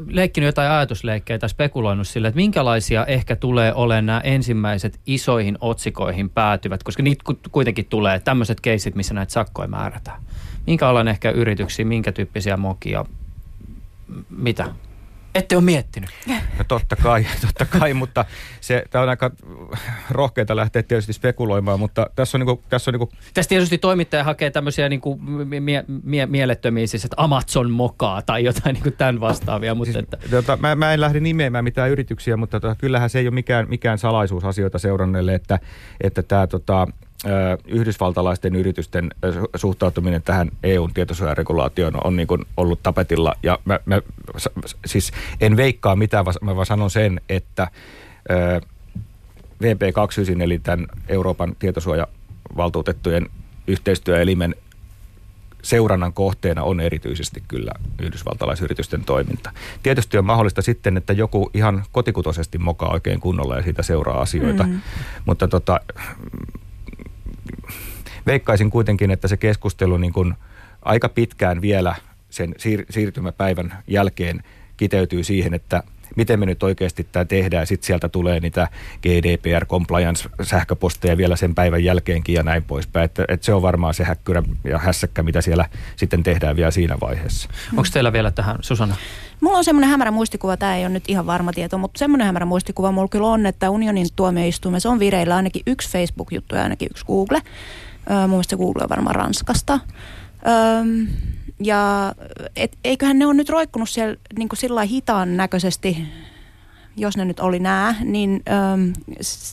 leikkinyt jotain ajatusleikkejä tai spekuloinut sille, että minkälaisia ehkä tulee olemaan nämä ensimmäiset isoihin otsikoihin päätyvät, koska niitä kuitenkin tulee tämmöiset keisit, missä näitä sakkoja määrätään. Minkä alan ehkä yrityksiä, minkä tyyppisiä mokia, mitä? Ette ole miettinyt? No totta kai, totta kai, mutta se, tämä on aika rohkeita lähteä tietysti spekuloimaan, mutta tässä on, niinku, tässä on niinku... Tässä tietysti toimittaja hakee tämmöisiä niinku mie, mie, mielettömiä, siis että Amazon mokaa tai jotain niinku tämän vastaavia. Mutta siis, että... tota, mä, mä, en lähde nimeämään mitään yrityksiä, mutta tota, kyllähän se ei ole mikään, mikään salaisuus asioita seuranneille, että, että tämä tota, yhdysvaltalaisten yritysten suhtautuminen tähän EUn tietosuojaregulaatioon on niin kuin ollut tapetilla. Ja mä, mä siis en veikkaa mitään, mä vaan sanon sen, että VP29 eli tämän Euroopan tietosuojavaltuutettujen yhteistyöelimen seurannan kohteena on erityisesti kyllä yhdysvaltalaisyritysten toiminta. Tietysti on mahdollista sitten, että joku ihan kotikutoisesti mokaa oikein kunnolla ja siitä seuraa asioita, mm. mutta tota, veikkaisin kuitenkin, että se keskustelu niin kuin aika pitkään vielä sen siir- siirtymäpäivän jälkeen kiteytyy siihen, että miten me nyt oikeasti tämä tehdään. Sitten sieltä tulee niitä GDPR compliance sähköposteja vielä sen päivän jälkeenkin ja näin poispäin. Että, että se on varmaan se häkkyrä ja hässäkkä, mitä siellä sitten tehdään vielä siinä vaiheessa. Onko teillä vielä tähän, Susanna? Mulla on semmoinen hämärä muistikuva, tämä ei ole nyt ihan varma tieto, mutta semmoinen hämärä muistikuva mulla kyllä on, että unionin tuomioistuimessa on vireillä ainakin yksi Facebook-juttu ja ainakin yksi Google. Öö, mun mielestä Google on varmaan Ranskasta. Öö, ja et, eiköhän ne ole nyt roikkunut siellä niin kuin sillä hitaan näköisesti, jos ne nyt oli nää, niin öö,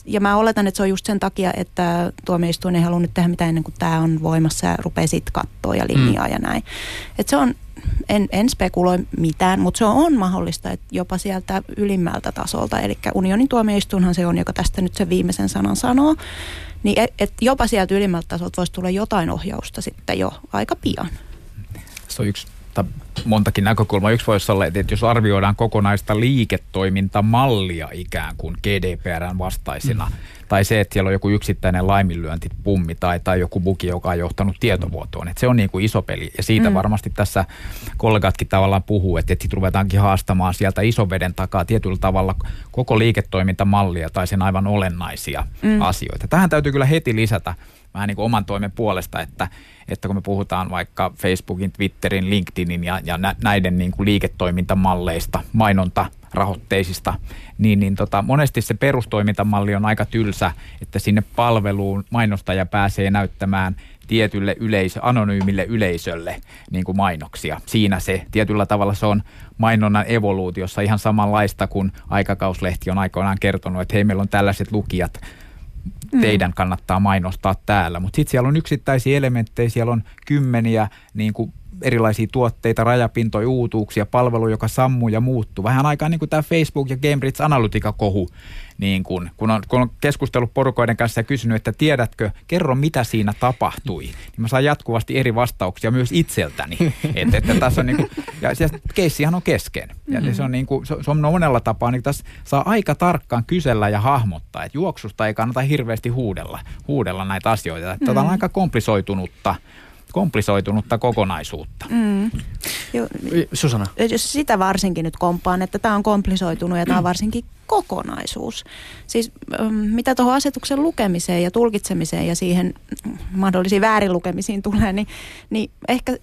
ja mä oletan, että se on just sen takia, että tuomioistuin ei halua nyt tehdä mitään ennen kuin tämä on voimassa ja rupeaa sit kattoa ja linjaa mm. ja näin. Et se on, en, en spekuloi mitään, mutta se on mahdollista, että jopa sieltä ylimmältä tasolta, eli unionin tuomioistuinhan se on, joka tästä nyt sen viimeisen sanan sanoo, niin et, et jopa sieltä ylimmältä tasolta voisi tulla jotain ohjausta sitten jo aika pian. Se on yksi montakin näkökulmaa. Yksi voisi olla, että jos arvioidaan kokonaista liiketoimintamallia ikään kuin GDPRn vastaisena, mm. tai se, että siellä on joku yksittäinen laiminlyöntipummi tai, tai joku bugi, joka on johtanut tietovuotoon. Että se on niin kuin iso peli. Ja siitä mm. varmasti tässä kollegatkin tavallaan puhuu, että, että sitten ruvetaankin haastamaan sieltä isoveden takaa tietyllä tavalla koko liiketoimintamallia tai sen aivan olennaisia mm. asioita. Tähän täytyy kyllä heti lisätä vähän niin kuin oman toimen puolesta, että, että kun me puhutaan vaikka Facebookin, Twitterin, LinkedInin ja, ja näiden niin kuin liiketoimintamalleista, mainonta rahoitteisista, niin, niin tota, monesti se perustoimintamalli on aika tylsä, että sinne palveluun mainostaja pääsee näyttämään tietylle yleisö, anonyymille yleisölle niin kuin mainoksia. Siinä se tietyllä tavalla se on mainonnan evoluutiossa ihan samanlaista kuin aikakauslehti on aikoinaan kertonut, että hei meillä on tällaiset lukijat. Teidän kannattaa mainostaa täällä. Mutta sitten siellä on yksittäisiä elementtejä, siellä on kymmeniä niin kuin erilaisia tuotteita, rajapintoja, uutuuksia, palvelu, joka sammuu ja muuttuu. Vähän aikaa niin kuin tämä Facebook ja Cambridge Analytica-kohu, niin kun, kun, on, kun on keskustellut porukoiden kanssa ja kysynyt, että tiedätkö, kerro mitä siinä tapahtui, niin mä saan jatkuvasti eri vastauksia myös itseltäni. että, että tässä on niin kuin, ja keissihan on kesken. Ja mm-hmm. se on, niin kuin, se, se on monella tapaa, niin tässä saa aika tarkkaan kysellä ja hahmottaa, että juoksusta ei kannata hirveästi huudella, huudella näitä asioita. Mm-hmm. Tätä on aika komplisoitunutta komplisoitunutta kokonaisuutta. Mm. Jo, Susanna? Jos sitä varsinkin nyt kompaan, että tämä on komplisoitunut ja tämä on varsinkin kokonaisuus. Siis ähm, mitä tuohon asetuksen lukemiseen ja tulkitsemiseen ja siihen mahdollisiin väärinlukemisiin tulee, niin, niin ehkä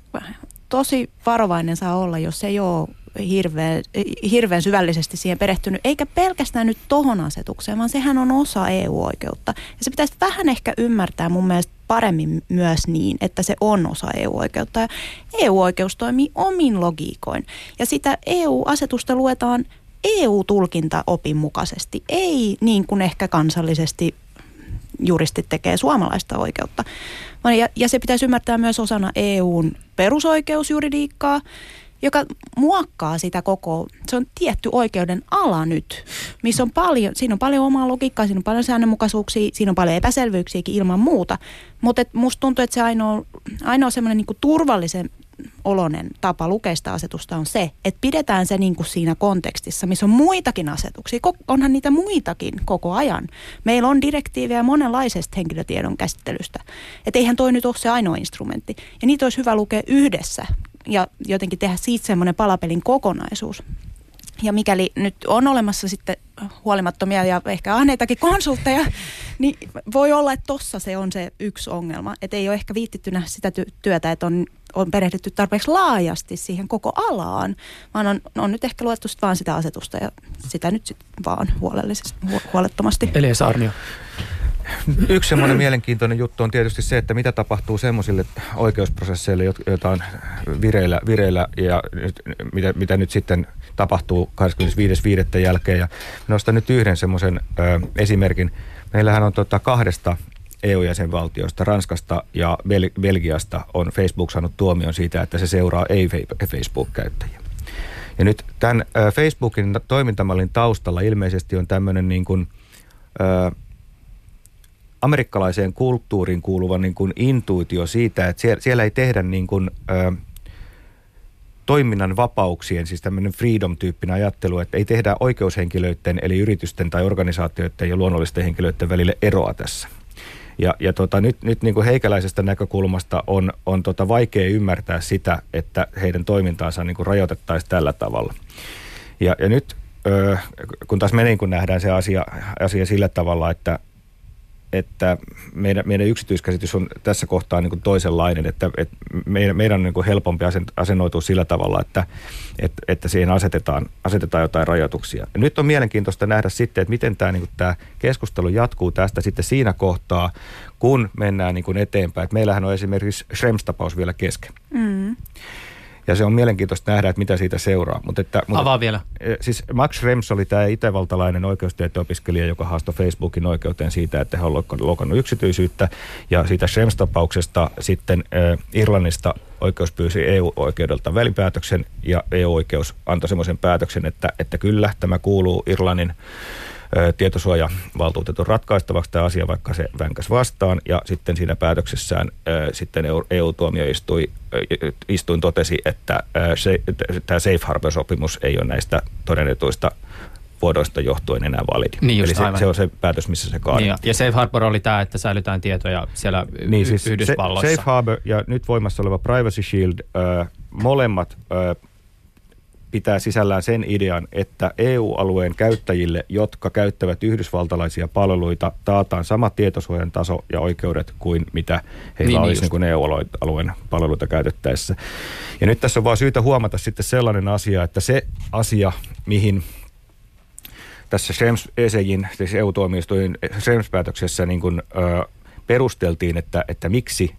tosi varovainen saa olla, jos ei ole hirveän, hirveän syvällisesti siihen perehtynyt, eikä pelkästään nyt tohon asetukseen, vaan sehän on osa EU-oikeutta. Ja se pitäisi vähän ehkä ymmärtää mun mielestä paremmin myös niin, että se on osa EU-oikeutta. Ja EU-oikeus toimii omin logiikoin. Ja sitä EU-asetusta luetaan EU-tulkintaopin mukaisesti, ei niin kuin ehkä kansallisesti juristit tekee suomalaista oikeutta. Ja, ja se pitäisi ymmärtää myös osana EUn perusoikeusjuridiikkaa joka muokkaa sitä koko, se on tietty oikeuden ala nyt, missä on paljon, siinä on paljon omaa logiikkaa, siinä on paljon säännönmukaisuuksia, siinä on paljon epäselvyyksiäkin ilman muuta, mutta musta tuntuu, että se ainoa, ainoa semmoinen niin turvallisen olonen tapa lukeista asetusta on se, että pidetään se niin kuin siinä kontekstissa, missä on muitakin asetuksia. Onhan niitä muitakin koko ajan. Meillä on direktiivejä monenlaisesta henkilötiedon käsittelystä. Että eihän toi nyt ole se ainoa instrumentti. Ja niitä olisi hyvä lukea yhdessä ja jotenkin tehdä siitä semmoinen palapelin kokonaisuus. Ja mikäli nyt on olemassa sitten huolimattomia ja ehkä ahneitakin konsultteja, niin voi olla, että tossa se on se yksi ongelma. Että ei ole ehkä viittitty sitä työtä, että on, on perehdytty tarpeeksi laajasti siihen koko alaan, vaan on, on nyt ehkä luettu sit vaan sitä asetusta ja sitä nyt sitten vaan huolellisesti, huolettomasti. Elias Arnio. Yksi semmoinen mielenkiintoinen juttu on tietysti se, että mitä tapahtuu semmoisille oikeusprosesseille, joita on vireillä, vireillä ja mitä, mitä nyt sitten tapahtuu 25.5. jälkeen. Ja nostan nyt yhden semmoisen esimerkin. Meillähän on tota kahdesta EU-jäsenvaltioista, Ranskasta ja Bel- Belgiasta on Facebook saanut tuomion siitä, että se seuraa ei-Facebook-käyttäjiä. Ja nyt tämän Facebookin toimintamallin taustalla ilmeisesti on tämmöinen niin kuin, amerikkalaiseen kulttuuriin kuuluva niin kuin intuitio siitä, että siellä, siellä ei tehdä niin kuin, ö, toiminnan vapauksien, siis tämmöinen freedom-tyyppinen ajattelu, että ei tehdä oikeushenkilöiden eli yritysten tai organisaatioiden ja luonnollisten henkilöiden välille eroa tässä. Ja, ja tota, nyt, nyt niin kuin heikäläisestä näkökulmasta on, on tota vaikea ymmärtää sitä, että heidän toimintaansa niin kuin rajoitettaisiin tällä tavalla. Ja, ja nyt kun taas me niin kun nähdään se asia, asia sillä tavalla, että, että meidän, meidän yksityiskäsitys on tässä kohtaa niin kuin toisenlainen, että, että meidän, meidän on niin kuin helpompi asennoitua sillä tavalla, että, että, että siihen asetetaan, asetetaan jotain rajoituksia. Ja nyt on mielenkiintoista nähdä sitten, että miten tämä, niin kuin tämä keskustelu jatkuu tästä sitten siinä kohtaa, kun mennään niin kuin eteenpäin. Että meillähän on esimerkiksi Schrems-tapaus vielä kesken. Mm. Ja se on mielenkiintoista nähdä, että mitä siitä seuraa. Mutta että, mutta, Avaa vielä. E, siis Max Schrems oli tämä itävaltalainen oikeustieto-opiskelija, joka haastoi Facebookin oikeuteen siitä, että hän on loukannut yksityisyyttä. Ja siitä Schrems-tapauksesta sitten äh, Irlannista oikeus pyysi EU-oikeudelta välipäätöksen ja EU-oikeus antoi semmoisen päätöksen, että, että kyllä tämä kuuluu Irlannin tietosuojavaltuutetun ratkaistavaksi tämä asia, vaikka se vänkäs vastaan. Ja sitten siinä päätöksessään sitten EU-tuomioistuin istuin totesi, että se, tämä Safe Harbor-sopimus ei ole näistä todennetuista vuodoista johtuen enää validi. Niin Eli se, se on se päätös, missä se kaadettiin. Niin, ja Safe Harbor oli tämä, että säilytään tietoja siellä niin, siis Yhdysvalloissa. Safe Harbor ja nyt voimassa oleva Privacy Shield, äh, molemmat äh, pitää sisällään sen idean, että EU-alueen käyttäjille, jotka käyttävät yhdysvaltalaisia palveluita, taataan sama tietosuojan taso ja oikeudet kuin mitä heillä niin, olisi niin kuin EU-alueen palveluita käytettäessä. Ja nyt tässä on vaan syytä huomata sitten sellainen asia, että se asia, mihin tässä Schrems ECJin, siis EU-tuomioistuin Schrems-päätöksessä niin kuin, ö, perusteltiin, että, että miksi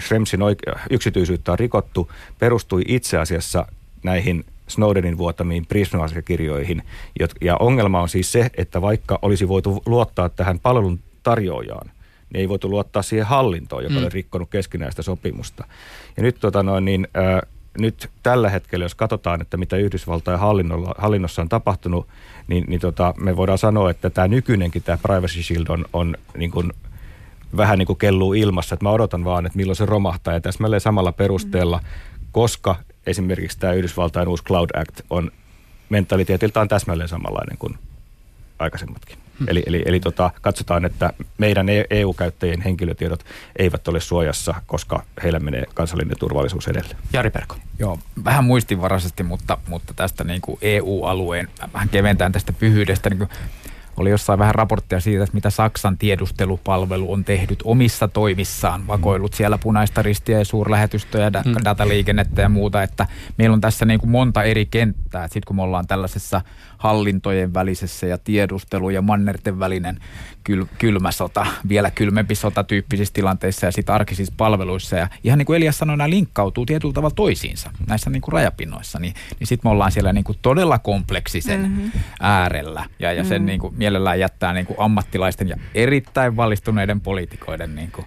Schremsin oike- yksityisyyttä on rikottu, perustui itse asiassa näihin Snowdenin vuotamiin Prisma-asiakirjoihin. Ja ongelma on siis se, että vaikka olisi voitu luottaa tähän palvelun tarjoajaan, niin ei voitu luottaa siihen hallintoon, joka mm. oli rikkonut keskinäistä sopimusta. Ja nyt, tota noin, niin, ää, nyt tällä hetkellä, jos katsotaan, että mitä Yhdysvaltain hallinnossa on tapahtunut, niin, niin tota, me voidaan sanoa, että tämä nykyinenkin, tämä Privacy Shield on, on niin kuin, vähän niin kuin kelluu ilmassa, että mä odotan vaan, että milloin se romahtaa ja täsmälleen samalla perusteella, mm. koska esimerkiksi tämä Yhdysvaltain uusi Cloud Act on mentaliteetiltaan täsmälleen samanlainen kuin aikaisemmatkin. Hmm. Eli, eli, eli tota, katsotaan, että meidän EU-käyttäjien e henkilötiedot eivät ole suojassa, koska heillä menee kansallinen turvallisuus edelle. Jari Perko. Joo, vähän muistinvaraisesti, mutta, mutta tästä niin kuin EU-alueen, vähän keventään tästä pyhyydestä, niin kuin oli jossain vähän raporttia siitä, että mitä Saksan tiedustelupalvelu on tehnyt omissa toimissaan, vakoillut siellä punaista ristiä ja suurlähetystöjä, mm. dataliikennettä ja muuta, että meillä on tässä niin kuin monta eri kenttää, sitten kun me ollaan tällaisessa hallintojen välisessä ja tiedustelu ja mannerten välinen kyl, kylmä sota, vielä kylmempi sota tyyppisissä tilanteissa ja sitten arkisissa palveluissa. Ja ihan niin kuin Elias sanoi, nämä linkkautuu tietyllä tavalla toisiinsa näissä niin kuin rajapinnoissa. Niin, niin sitten me ollaan siellä niin kuin todella kompleksisen mm-hmm. äärellä ja, ja sen mm-hmm. niin kuin mielellään jättää niin kuin ammattilaisten ja erittäin valistuneiden poliitikoiden niin kuin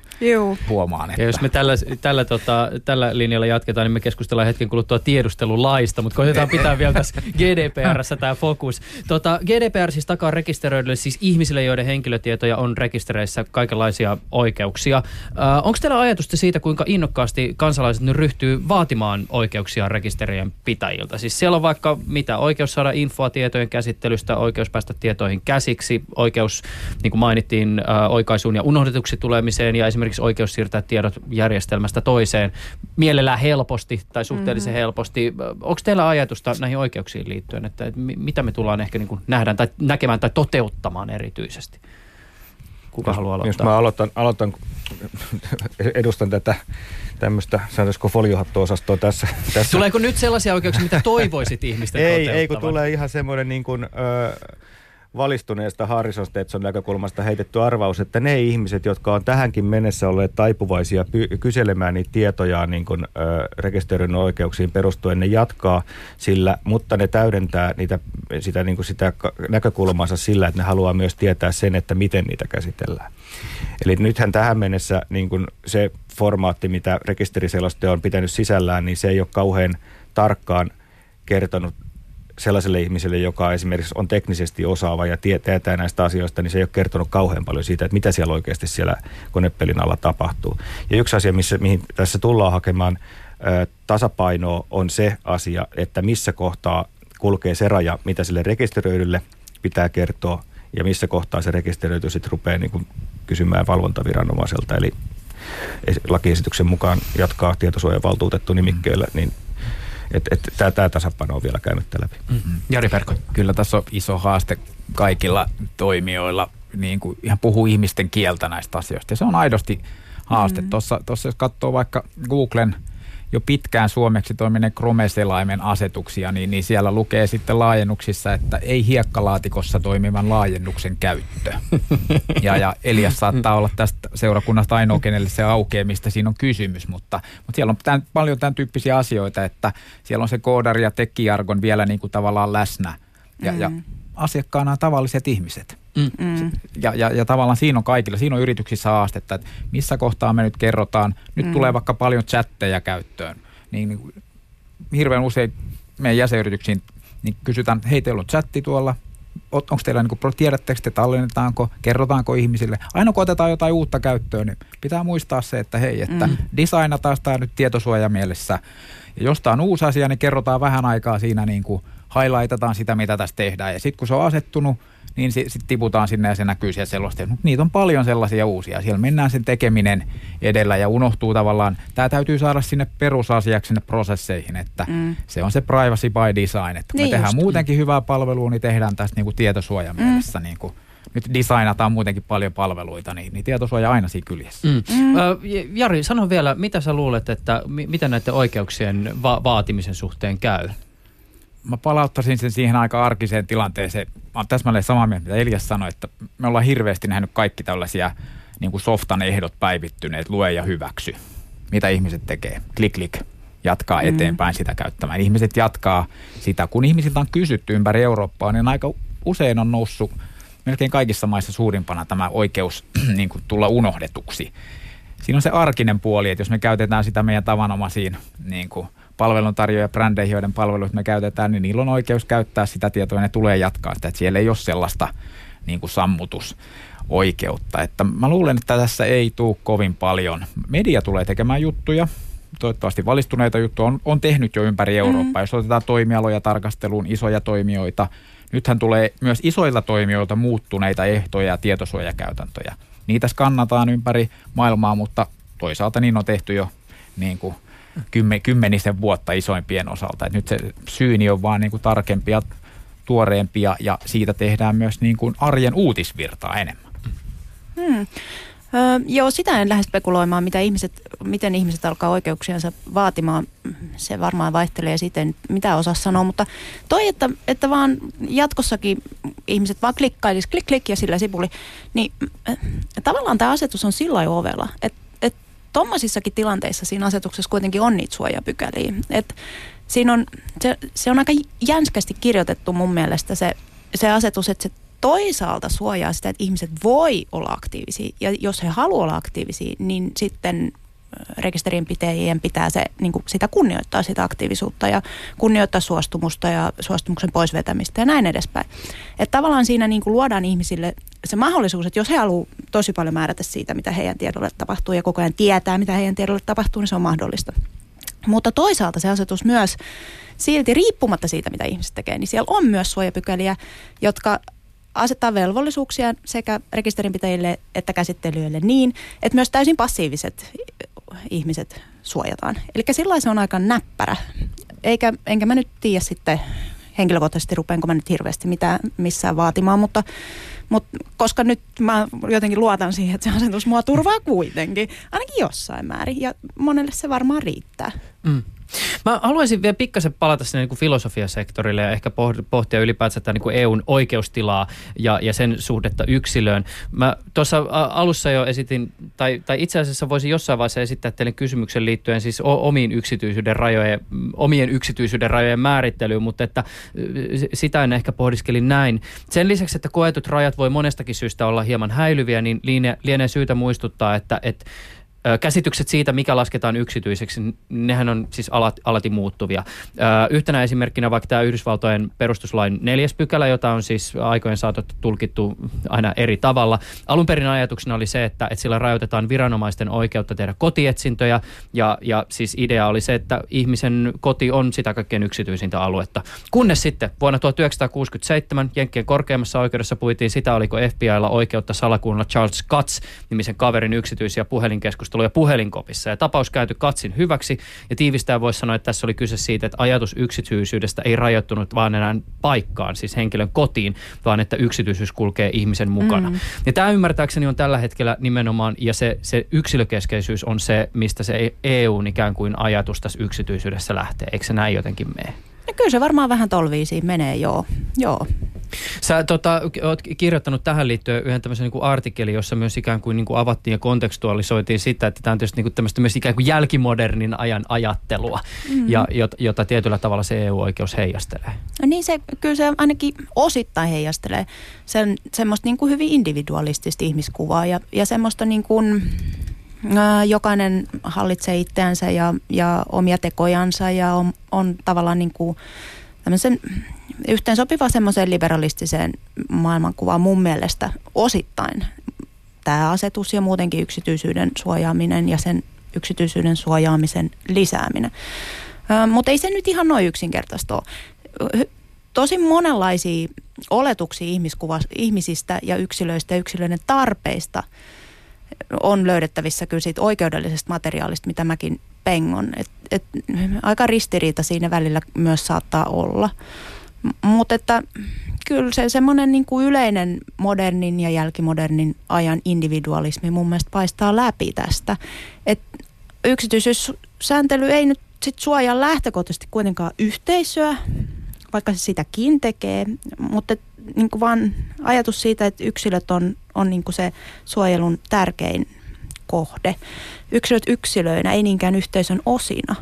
huomaan. Että... Ja jos me tällä, tällä, tota, tällä linjalla jatketaan, niin me keskustellaan hetken kuluttua tiedustelulaista, mutta koitetaan pitää vielä tässä GDPRssä tämä fokus. Tota, GDPR siis takaa rekisteröidylle siis ihmisille, joiden henkilötietoja on rekistereissä kaikenlaisia oikeuksia. Äh, Onko teillä ajatusta siitä, kuinka innokkaasti kansalaiset nyt ryhtyy vaatimaan oikeuksia rekisterien pitäjiltä? Siis siellä on vaikka mitä, oikeus saada infoa tietojen käsittelystä, oikeus päästä tietoihin käsiksi, oikeus, niin kuin mainittiin, äh, oikaisuun ja unohdetuksi tulemiseen ja esimerkiksi oikeus siirtää tiedot järjestelmästä toiseen mielellään helposti tai suhteellisen mm-hmm. helposti. Onko teillä ajatusta näihin oikeuksiin liittyen, että, että mitä me tullaan ehkä niin kuin nähdään tai näkemään tai toteuttamaan erityisesti? Kuka jos, haluaa aloittaa? Jos mä aloitan, aloitan edustan tätä tämmöistä, sanoisiko foliohatto-osastoa tässä, tässä. Tuleeko nyt sellaisia oikeuksia, mitä toivoisit ihmisten Ei, ei kun tulee ihan semmoinen niin kuin, ö, valistuneesta Harrison Stetson näkökulmasta heitetty arvaus, että ne ihmiset, jotka on tähänkin mennessä olleet taipuvaisia py- kyselemään niitä tietoja niin kuin, ö, rekisteröinnin oikeuksiin perustuen, ne jatkaa sillä, mutta ne täydentää niitä, sitä, niin kuin sitä näkökulmansa sillä, että ne haluaa myös tietää sen, että miten niitä käsitellään. Eli nythän tähän mennessä niin kuin se formaatti, mitä rekisteriseloste on pitänyt sisällään, niin se ei ole kauhean tarkkaan kertonut sellaiselle ihmiselle, joka esimerkiksi on teknisesti osaava ja tietää näistä asioista, niin se ei ole kertonut kauhean paljon siitä, että mitä siellä oikeasti siellä konepelin alla tapahtuu. Ja yksi asia, missä, mihin tässä tullaan hakemaan ö, tasapainoa, on se asia, että missä kohtaa kulkee se raja, mitä sille rekisteröidylle pitää kertoa, ja missä kohtaa se rekisteröity sitten rupeaa niin kuin kysymään valvontaviranomaiselta. Eli lakiesityksen mukaan jatkaa tietosuojavaltuutettu nimikkeellä, niin että et, et tämä tasapaino on vielä käymättä läpi. Mm-hmm. Jari Perko. Kyllä tässä on iso haaste kaikilla toimijoilla niin kuin ihan puhuu ihmisten kieltä näistä asioista. Ja se on aidosti haaste. Mm-hmm. Tuossa jos katsoo vaikka Googlen – jo pitkään suomeksi toiminen Chrome-selaimen asetuksia, niin, niin siellä lukee sitten laajennuksissa, että ei hiekkalaatikossa toimivan laajennuksen käyttö. Ja, ja Elias saattaa olla tästä seurakunnasta ainoa, kenelle se aukeaa, mistä siinä on kysymys, mutta, mutta siellä on tämän, paljon tämän tyyppisiä asioita, että siellä on se koodari ja tekkiargon vielä niin kuin tavallaan läsnä. Ja, mm. ja asiakkaana on tavalliset ihmiset. Mm. Ja, ja, ja tavallaan siinä on kaikilla, siinä on yrityksissä haastetta, että missä kohtaa me nyt kerrotaan, nyt mm. tulee vaikka paljon chatteja käyttöön, niin, niin hirveän usein meidän jäsenyrityksiin niin kysytään, hei teillä on chatti tuolla, onko teillä, niin kuin, tiedättekö te, tallennetaanko, kerrotaanko ihmisille. Aina kun otetaan jotain uutta käyttöön, niin pitää muistaa se, että hei, että mm. designataan sitä nyt tietosuojamielessä. Ja jos tämä on uusi asia, niin kerrotaan vähän aikaa siinä niin kuin highlightetaan sitä, mitä tässä tehdään. Ja sitten kun se on asettunut, niin sitten sit tiputaan sinne ja se näkyy siellä sellaista. Niitä on paljon sellaisia uusia. Siellä mennään sen tekeminen edellä ja unohtuu tavallaan. Tämä täytyy saada sinne perusasiaksi sinne prosesseihin, että mm. se on se privacy by design. Että kun niin me tehdään just. muutenkin hyvää palvelua, niin tehdään tästä niinku tietosuojamielessä mm. niinku nyt designataan muutenkin paljon palveluita, niin, niin tietosuoja aina siinä kyljessä. Mm. Mm. Jari, sano vielä, mitä sä luulet, että miten näiden oikeuksien va- vaatimisen suhteen käy? Mä palauttaisin sen siihen aika arkiseen tilanteeseen. Mä oon täsmälleen samaa mieltä, mitä Elias sanoi, että me ollaan hirveästi nähnyt kaikki tällaisia niin kuin softan ehdot päivittyneet, lue ja hyväksy. Mitä ihmiset tekee? Klik, klik, jatkaa mm. eteenpäin sitä käyttämään. Ihmiset jatkaa sitä. Kun ihmisiltä on kysytty ympäri Eurooppaa, niin aika usein on noussut melkein kaikissa maissa suurimpana tämä oikeus niin kuin tulla unohdetuksi. Siinä on se arkinen puoli, että jos me käytetään sitä meidän tavanomaisiin niin kuin palveluntarjoajia brändeihin, joiden palveluita me käytetään, niin niillä on oikeus käyttää sitä tietoa ja ne tulee jatkaa sitä, että siellä ei ole sellaista niin kuin sammutusoikeutta. Että mä luulen, että tässä ei tule kovin paljon. Media tulee tekemään juttuja, toivottavasti valistuneita juttuja on, on tehnyt jo ympäri Eurooppaa. Mm. Jos otetaan toimialoja tarkasteluun, isoja toimijoita, nythän tulee myös isoilta toimijoilta muuttuneita ehtoja ja tietosuojakäytäntöjä. Niitä skannataan ympäri maailmaa, mutta toisaalta niin on tehty jo niin kuin kymmen, kymmenisen vuotta isoimpien osalta. Et nyt se syyni on vaan niin kuin tarkempia, tuoreempia ja siitä tehdään myös niin kuin arjen uutisvirtaa enemmän. Hmm. Öö, joo, sitä en lähde spekuloimaan, mitä ihmiset, miten ihmiset alkaa oikeuksiansa vaatimaan. Se varmaan vaihtelee siten, mitä osaa sanoa, mutta toi, että, että vaan jatkossakin ihmiset vaan klikkailisi, klik klik ja sillä sipuli, niin äh, tavallaan tämä asetus on sillä ovella, että tuommoisissakin tilanteissa siinä asetuksessa kuitenkin on niitä suojapykäliä. Et siinä on, se, se on aika jänskästi kirjoitettu mun mielestä se, se asetus, että se toisaalta suojaa sitä, että ihmiset voi olla aktiivisia. Ja jos he haluavat olla aktiivisia, niin sitten rekisterinpitäjien pitää se, niin kuin sitä kunnioittaa sitä aktiivisuutta ja kunnioittaa suostumusta ja suostumuksen poisvetämistä ja näin edespäin. Että tavallaan siinä niin kuin luodaan ihmisille se mahdollisuus, että jos he haluavat tosi paljon määrätä siitä, mitä heidän tiedolle tapahtuu ja koko ajan tietää, mitä heidän tiedolle tapahtuu, niin se on mahdollista. Mutta toisaalta se asetus myös silti riippumatta siitä, mitä ihmiset tekee, niin siellä on myös suojapykäliä, jotka asettaa velvollisuuksia sekä rekisterinpitäjille että käsittelyille niin, että myös täysin passiiviset ihmiset suojataan. Eli sillä se on aika näppärä. Eikä, enkä mä nyt tiedä sitten henkilökohtaisesti rupeenko mä nyt hirveästi mitään missään vaatimaan, mutta, mutta koska nyt mä jotenkin luotan siihen, että se asetus mua turvaa kuitenkin, ainakin jossain määrin, ja monelle se varmaan riittää. Mm. Mä haluaisin vielä pikkasen palata sinne niin kuin filosofiasektorille ja ehkä pohtia ylipäätään tätä niin kuin EUn oikeustilaa ja, ja sen suhdetta yksilöön. Mä tuossa alussa jo esitin, tai, tai itse asiassa voisin jossain vaiheessa esittää teille kysymyksen liittyen siis omiin yksityisyyden rajojen, omien yksityisyyden rajojen määrittelyyn, mutta että sitä en ehkä pohdiskelin näin. Sen lisäksi, että koetut rajat voi monestakin syystä olla hieman häilyviä, niin lienee syytä muistuttaa, että, että Käsitykset siitä, mikä lasketaan yksityiseksi, nehän on siis alat, alati muuttuvia. Yhtenä esimerkkinä vaikka tämä Yhdysvaltojen perustuslain neljäs pykälä, jota on siis aikojen saatossa tulkittu aina eri tavalla. Alun perin ajatuksena oli se, että, että sillä rajoitetaan viranomaisten oikeutta tehdä kotietsintöjä ja, ja siis idea oli se, että ihmisen koti on sitä kaikkein yksityisintä aluetta. Kunnes sitten vuonna 1967 Jenkkien korkeimmassa oikeudessa puitiin sitä, oliko FBIlla oikeutta salakuunnella Charles Katz nimisen kaverin yksityisiä puhelinkeskusteluja keskusteluja puhelinkopissa. Ja tapaus käyty katsin hyväksi ja tiivistää voisi sanoa, että tässä oli kyse siitä, että ajatus yksityisyydestä ei rajoittunut vaan enää paikkaan, siis henkilön kotiin, vaan että yksityisyys kulkee ihmisen mukana. Mm. Ja tämä ymmärtääkseni on tällä hetkellä nimenomaan, ja se, se yksilökeskeisyys on se, mistä se EUn ikään kuin ajatus tässä yksityisyydessä lähtee. Eikö se näin jotenkin mene? No kyllä se varmaan vähän tolviisiin menee, joo. joo. Sä tota, oot kirjoittanut tähän liittyen yhden tämmöisen niin kuin artikkelin, jossa myös ikään kuin, niin kuin avattiin ja kontekstualisoitiin sitä, että tämä on tietysti niin kuin tämmöistä myös ikään kuin jälkimodernin ajan ajattelua, mm-hmm. ja, jota, jota tietyllä tavalla se EU-oikeus heijastelee. No niin se, kyllä se ainakin osittain heijastelee sen, semmoista niin kuin hyvin individualistista ihmiskuvaa ja, ja semmoista niin kuin, jokainen hallitsee itseänsä ja, ja omia tekojansa ja on, on tavallaan niin kuin tämmöisen yhteen sopiva semmoiseen liberalistiseen maailmankuvaan mun mielestä osittain tämä asetus ja muutenkin yksityisyyden suojaaminen ja sen yksityisyyden suojaamisen lisääminen. Mutta ei se nyt ihan noin yksinkertaista ole. Tosi monenlaisia oletuksia ihmisistä ja yksilöistä ja yksilöiden tarpeista – on löydettävissä kyllä siitä oikeudellisesta materiaalista, mitä mäkin pengon. Et, et, aika ristiriita siinä välillä myös saattaa olla. Mutta että kyllä se semmoinen niin kuin yleinen modernin ja jälkimodernin ajan individualismi mun mielestä paistaa läpi tästä. Et yksityisyyssääntely ei nyt sit suojaa lähtökohtaisesti kuitenkaan yhteisöä, vaikka se sitäkin tekee, mutta niin kuin vaan ajatus siitä, että yksilöt on, on niin kuin se suojelun tärkein kohde. Yksilöt yksilöinä, ei niinkään yhteisön osina.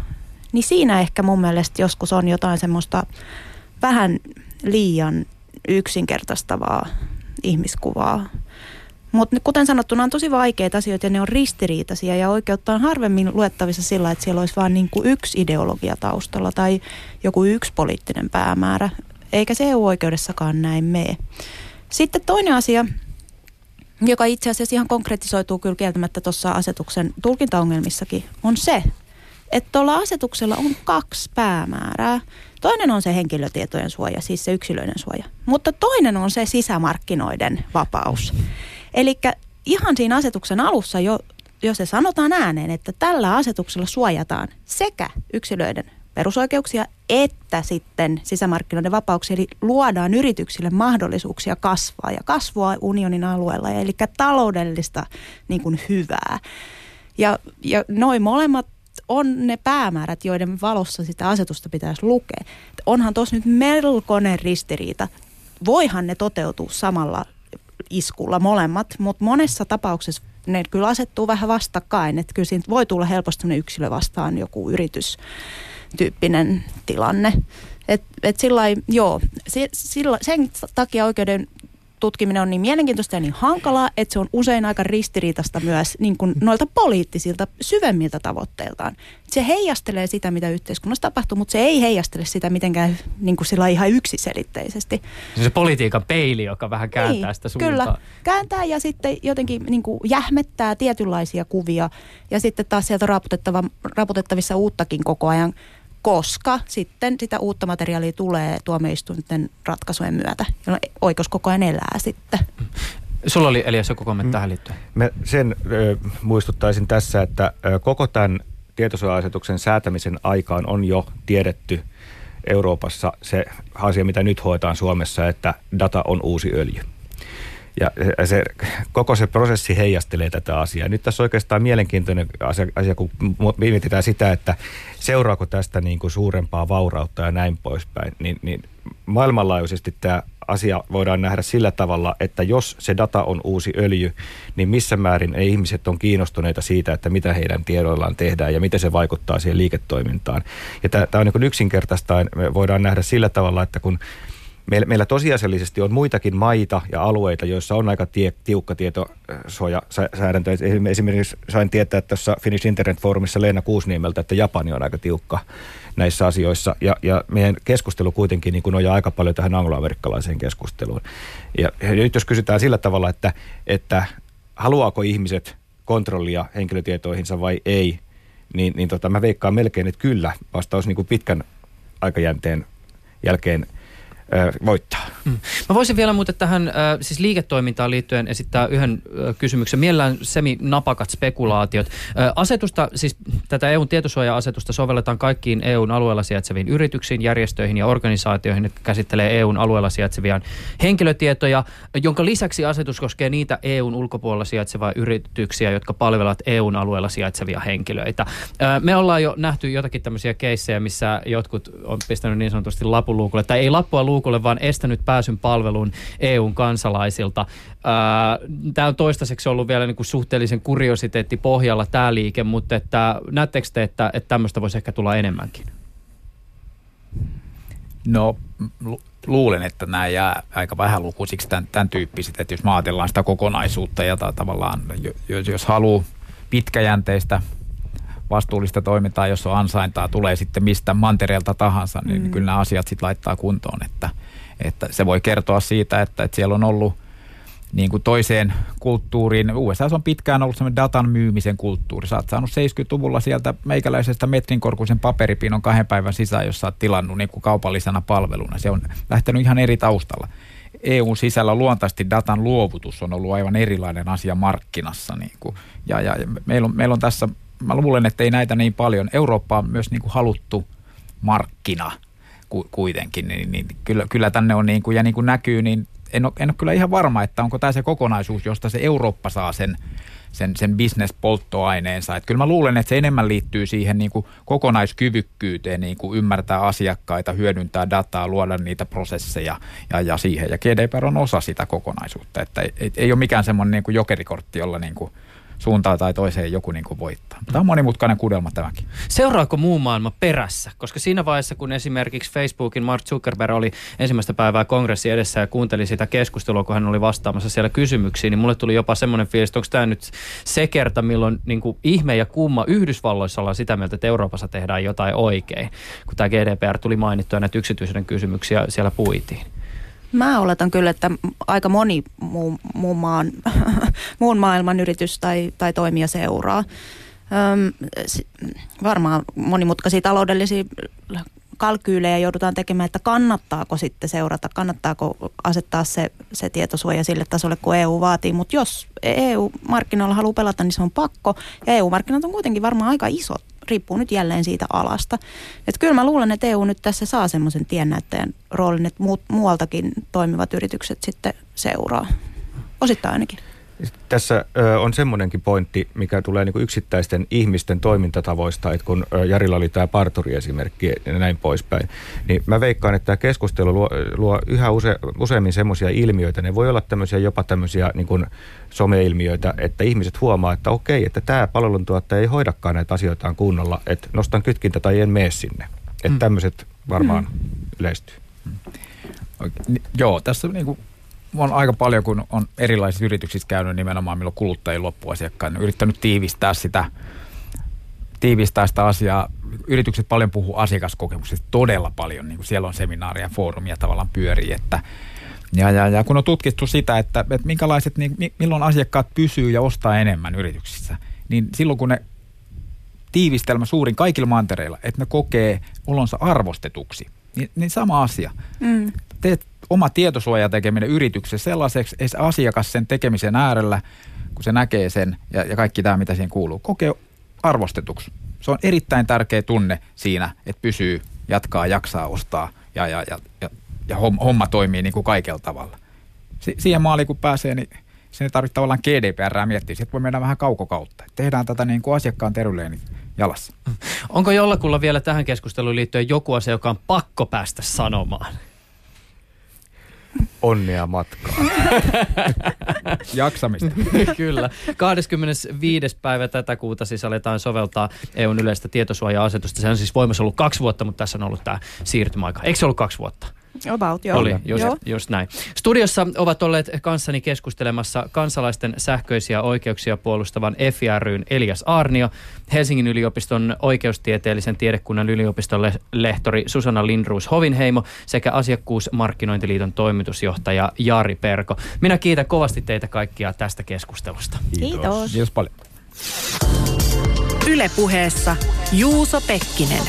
Niin siinä ehkä mun mielestä joskus on jotain semmoista vähän liian yksinkertaistavaa ihmiskuvaa. Mutta kuten sanottu, nämä on tosi vaikeita asioita ja ne on ristiriitaisia ja oikeutta on harvemmin luettavissa sillä, että siellä olisi vain niin yksi ideologia taustalla tai joku yksi poliittinen päämäärä, eikä se EU-oikeudessakaan näin mene. Sitten toinen asia, joka itse asiassa ihan konkretisoituu kyllä kieltämättä tuossa asetuksen tulkintaongelmissakin, on se, että tuolla asetuksella on kaksi päämäärää. Toinen on se henkilötietojen suoja, siis se yksilöiden suoja. Mutta toinen on se sisämarkkinoiden vapaus. Eli ihan siinä asetuksen alussa jo, jo se sanotaan ääneen, että tällä asetuksella suojataan sekä yksilöiden perusoikeuksia että sitten sisämarkkinoiden vapauksia, eli luodaan yrityksille mahdollisuuksia kasvaa ja kasvua unionin alueella, eli taloudellista niin kuin hyvää. Ja, ja noin molemmat on ne päämäärät, joiden valossa sitä asetusta pitäisi lukea. Onhan tuossa nyt melkoinen ristiriita. Voihan ne toteutua samalla iskulla molemmat, mutta monessa tapauksessa ne kyllä asettuu vähän vastakkain. Että kyllä siinä voi tulla helposti yksilö vastaan joku yritystyyppinen tilanne. Et, et sillä joo, sillä, sen takia oikeuden tutkiminen on niin mielenkiintoista ja niin hankalaa, että se on usein aika ristiriitasta myös niin kuin noilta poliittisilta syvemmiltä tavoitteiltaan. Se heijastelee sitä, mitä yhteiskunnassa tapahtuu, mutta se ei heijastele sitä mitenkään niin kuin sillä ihan yksiselitteisesti. Se, se politiikan peili, joka vähän kääntää niin, sitä suuntaa. Kyllä, kääntää ja sitten jotenkin niin kuin jähmettää tietynlaisia kuvia ja sitten taas sieltä raputettavissa uuttakin koko ajan koska sitten sitä uutta materiaalia tulee tuomioistuinten ratkaisujen myötä, jolloin oikeus koko ajan elää sitten. Sulla oli Elias joku kommentti tähän liittyen. Mä sen ö, muistuttaisin tässä, että ö, koko tämän tietosuoja-asetuksen säätämisen aikaan on jo tiedetty Euroopassa se asia, mitä nyt hoetaan Suomessa, että data on uusi öljy. Ja se, koko se prosessi heijastelee tätä asiaa. Nyt tässä on oikeastaan mielenkiintoinen asia, asia kun mietitään sitä, että seuraako tästä niin kuin suurempaa vaurautta ja näin poispäin. Niin, niin maailmanlaajuisesti tämä asia voidaan nähdä sillä tavalla, että jos se data on uusi öljy, niin missä määrin ei ihmiset on kiinnostuneita siitä, että mitä heidän tiedoillaan tehdään ja miten se vaikuttaa siihen liiketoimintaan. Ja tämä, on niin yksinkertaistaan, me voidaan nähdä sillä tavalla, että kun Meillä, meillä tosiasiallisesti on muitakin maita ja alueita, joissa on aika tie, tiukka tietosuojasäädäntö. Esimerkiksi sain tietää että tuossa Finnish Internet Forumissa Leena Kuusniemeltä, että Japani on aika tiukka näissä asioissa. Ja, ja meidän keskustelu kuitenkin niin nojaa aika paljon tähän angloamerikkalaiseen keskusteluun. Ja, ja nyt jos kysytään sillä tavalla, että, että haluaako ihmiset kontrollia henkilötietoihinsa vai ei, niin, niin tota, mä veikkaan melkein, että kyllä vastaus niin kuin pitkän aikajänteen jälkeen voittaa. Mm. Mä voisin vielä muuten tähän siis liiketoimintaan liittyen esittää yhden kysymyksen. Mielellään semi-napakat spekulaatiot. Asetusta, siis tätä EUn tietosuoja-asetusta sovelletaan kaikkiin EUn alueella sijaitseviin yrityksiin, järjestöihin ja organisaatioihin, jotka käsittelee EUn alueella sijaitsevia henkilötietoja, jonka lisäksi asetus koskee niitä EUn ulkopuolella sijaitsevia yrityksiä, jotka palvelevat EUn alueella sijaitsevia henkilöitä. Me ollaan jo nähty jotakin tämmöisiä keissejä, missä jotkut on pistänyt niin sanotusti lapuluukulle, tai ei lappua luukulle, vaan estänyt pääsyn palveluun EUn kansalaisilta. Tämä on toistaiseksi ollut vielä niin kuin suhteellisen kuriositeetti pohjalla tämä liike, mutta että, näettekö te, että, että tämmöistä voisi ehkä tulla enemmänkin? No luulen, että nämä jää aika vähän lukuisiksi tämän, tämän tyyppiset, että jos ajatellaan sitä kokonaisuutta ja tavallaan, jos, jos haluaa pitkäjänteistä vastuullista toimintaa, jos on ansaintaa, tulee sitten mistä mantereelta tahansa, niin mm. kyllä nämä asiat sitten laittaa kuntoon. Että, että se voi kertoa siitä, että, että siellä on ollut niin kuin toiseen kulttuuriin. USA on pitkään ollut semmoinen datan myymisen kulttuuri. Sä oot saanut 70-luvulla sieltä meikäläisestä metrinkorkuisen paperipinon kahden päivän sisään, jos sä oot tilannut niin kuin kaupallisena palveluna. Se on lähtenyt ihan eri taustalla. EUn sisällä luontaisesti datan luovutus on ollut aivan erilainen asia markkinassa. Niin kuin, ja, ja meillä, on, meillä on tässä mä luulen, että ei näitä niin paljon. Eurooppa on myös niin kuin haluttu markkina ku, kuitenkin, niin, niin kyllä, kyllä tänne on niin kuin, ja niin kuin näkyy, niin en ole, en ole kyllä ihan varma, että onko tämä se kokonaisuus, josta se Eurooppa saa sen, sen, sen business-polttoaineensa. Että kyllä mä luulen, että se enemmän liittyy siihen niin kuin kokonaiskyvykkyyteen, niin kuin ymmärtää asiakkaita, hyödyntää dataa, luoda niitä prosesseja ja, ja siihen. Ja GDPR on osa sitä kokonaisuutta, että ei, ei, ei ole mikään semmoinen niin kuin jokerikortti, jolla niin kuin suuntaan tai toiseen joku niin kuin voittaa. Tämä on monimutkainen kudelma tämäkin. Seuraako muu maailma perässä? Koska siinä vaiheessa, kun esimerkiksi Facebookin Mark Zuckerberg oli ensimmäistä päivää kongressi edessä ja kuunteli sitä keskustelua, kun hän oli vastaamassa siellä kysymyksiin, niin mulle tuli jopa semmoinen fiilis, että onko tämä nyt se kerta, milloin niin kuin ihme ja kumma Yhdysvalloissa ollaan sitä mieltä, että Euroopassa tehdään jotain oikein, kun tämä GDPR tuli mainittua näitä yksityisyyden kysymyksiä siellä puitiin. Mä oletan kyllä, että aika moni muu, muun, maan, muun maailman yritys tai, tai toimija seuraa. Öm, varmaan monimutkaisia taloudellisia kalkyylejä joudutaan tekemään, että kannattaako sitten seurata, kannattaako asettaa se, se tietosuoja sille tasolle, kun EU vaatii. Mutta jos EU-markkinoilla haluaa pelata, niin se on pakko. Ja EU-markkinat on kuitenkin varmaan aika isot riippuu nyt jälleen siitä alasta. Että kyllä mä luulen, että EU nyt tässä saa semmoisen tiennäyttäjän roolin, että muut, muualtakin toimivat yritykset sitten seuraa. Osittain ainakin. Tässä ö, on semmoinenkin pointti, mikä tulee niin yksittäisten ihmisten toimintatavoista, että kun Jarilla oli tämä parturi-esimerkki ja näin poispäin, niin mä veikkaan, että tämä keskustelu luo, luo yhä use, useammin semmoisia ilmiöitä, ne voi olla tämmöisiä jopa tämmöisiä niin kuin someilmiöitä, että ihmiset huomaa, että okei, että tämä palveluntuottaja ei hoidakaan näitä asioitaan kunnolla, että nostan kytkintä tai en mene sinne. Että mm. tämmöiset varmaan mm. yleistyy. Mm. Joo, tässä niin kuin on aika paljon, kun on erilaisissa yrityksissä käynyt nimenomaan milloin kuluttajien loppuasiakkaan, yrittänyt tiivistää sitä, tiivistää sitä asiaa. Yritykset paljon puhuu asiakaskokemuksesta todella paljon, niin kuin siellä on seminaaria, foorumia tavallaan pyörii, että ja, ja, ja kun on tutkittu sitä, että, että minkälaiset, niin, milloin asiakkaat pysyy ja ostaa enemmän yrityksissä, niin silloin kun ne tiivistelmä suurin kaikilla mantereilla, että ne kokee olonsa arvostetuksi, niin, niin sama asia. Mm. Teet oma tietosuoja tekeminen yrityksessä sellaiseksi, että asiakas sen tekemisen äärellä, kun se näkee sen ja, ja kaikki tämä, mitä siihen kuuluu, kokee arvostetuksi. Se on erittäin tärkeä tunne siinä, että pysyy, jatkaa, jaksaa ostaa ja, ja, ja, ja, ja homma toimii niin kuin kaikella tavalla. Si- siihen maaliin kun pääsee, niin sen ei tarvitse tavallaan GDPR miettiä. Sitten voi mennä vähän kaukokautta. Tehdään tätä niin kuin asiakkaan terveyden jalassa. Onko jollakulla vielä tähän keskusteluun liittyen joku asia, joka on pakko päästä sanomaan? Onnea matkaa. Jaksamista. Kyllä. 25. päivä tätä kuuta siis aletaan soveltaa EUn yleistä tietosuoja-asetusta. Se on siis voimassa ollut kaksi vuotta, mutta tässä on ollut tämä siirtymäaika. Eikö se ollut kaksi vuotta? About, joo. Oli, just, joo. just näin. Studiossa ovat olleet kanssani keskustelemassa kansalaisten sähköisiä oikeuksia puolustavan FIRYn Elias Arnio, Helsingin yliopiston oikeustieteellisen tiedekunnan yliopiston lehtori Susanna Lindruus Hovinheimo sekä Asiakkuusmarkkinointiliiton toimitusjohtaja Jari Perko. Minä kiitän kovasti teitä kaikkia tästä keskustelusta. Kiitos. Kiitos, Kiitos paljon. Ylepuheessa Juuso Pekkinen.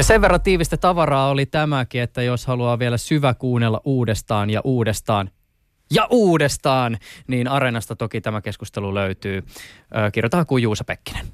Ja sen verran tiivistä tavaraa oli tämäkin, että jos haluaa vielä syvä kuunnella uudestaan ja uudestaan ja uudestaan, niin Areenasta toki tämä keskustelu löytyy. Kirjoitetaan kuin Juusa Pekkinen.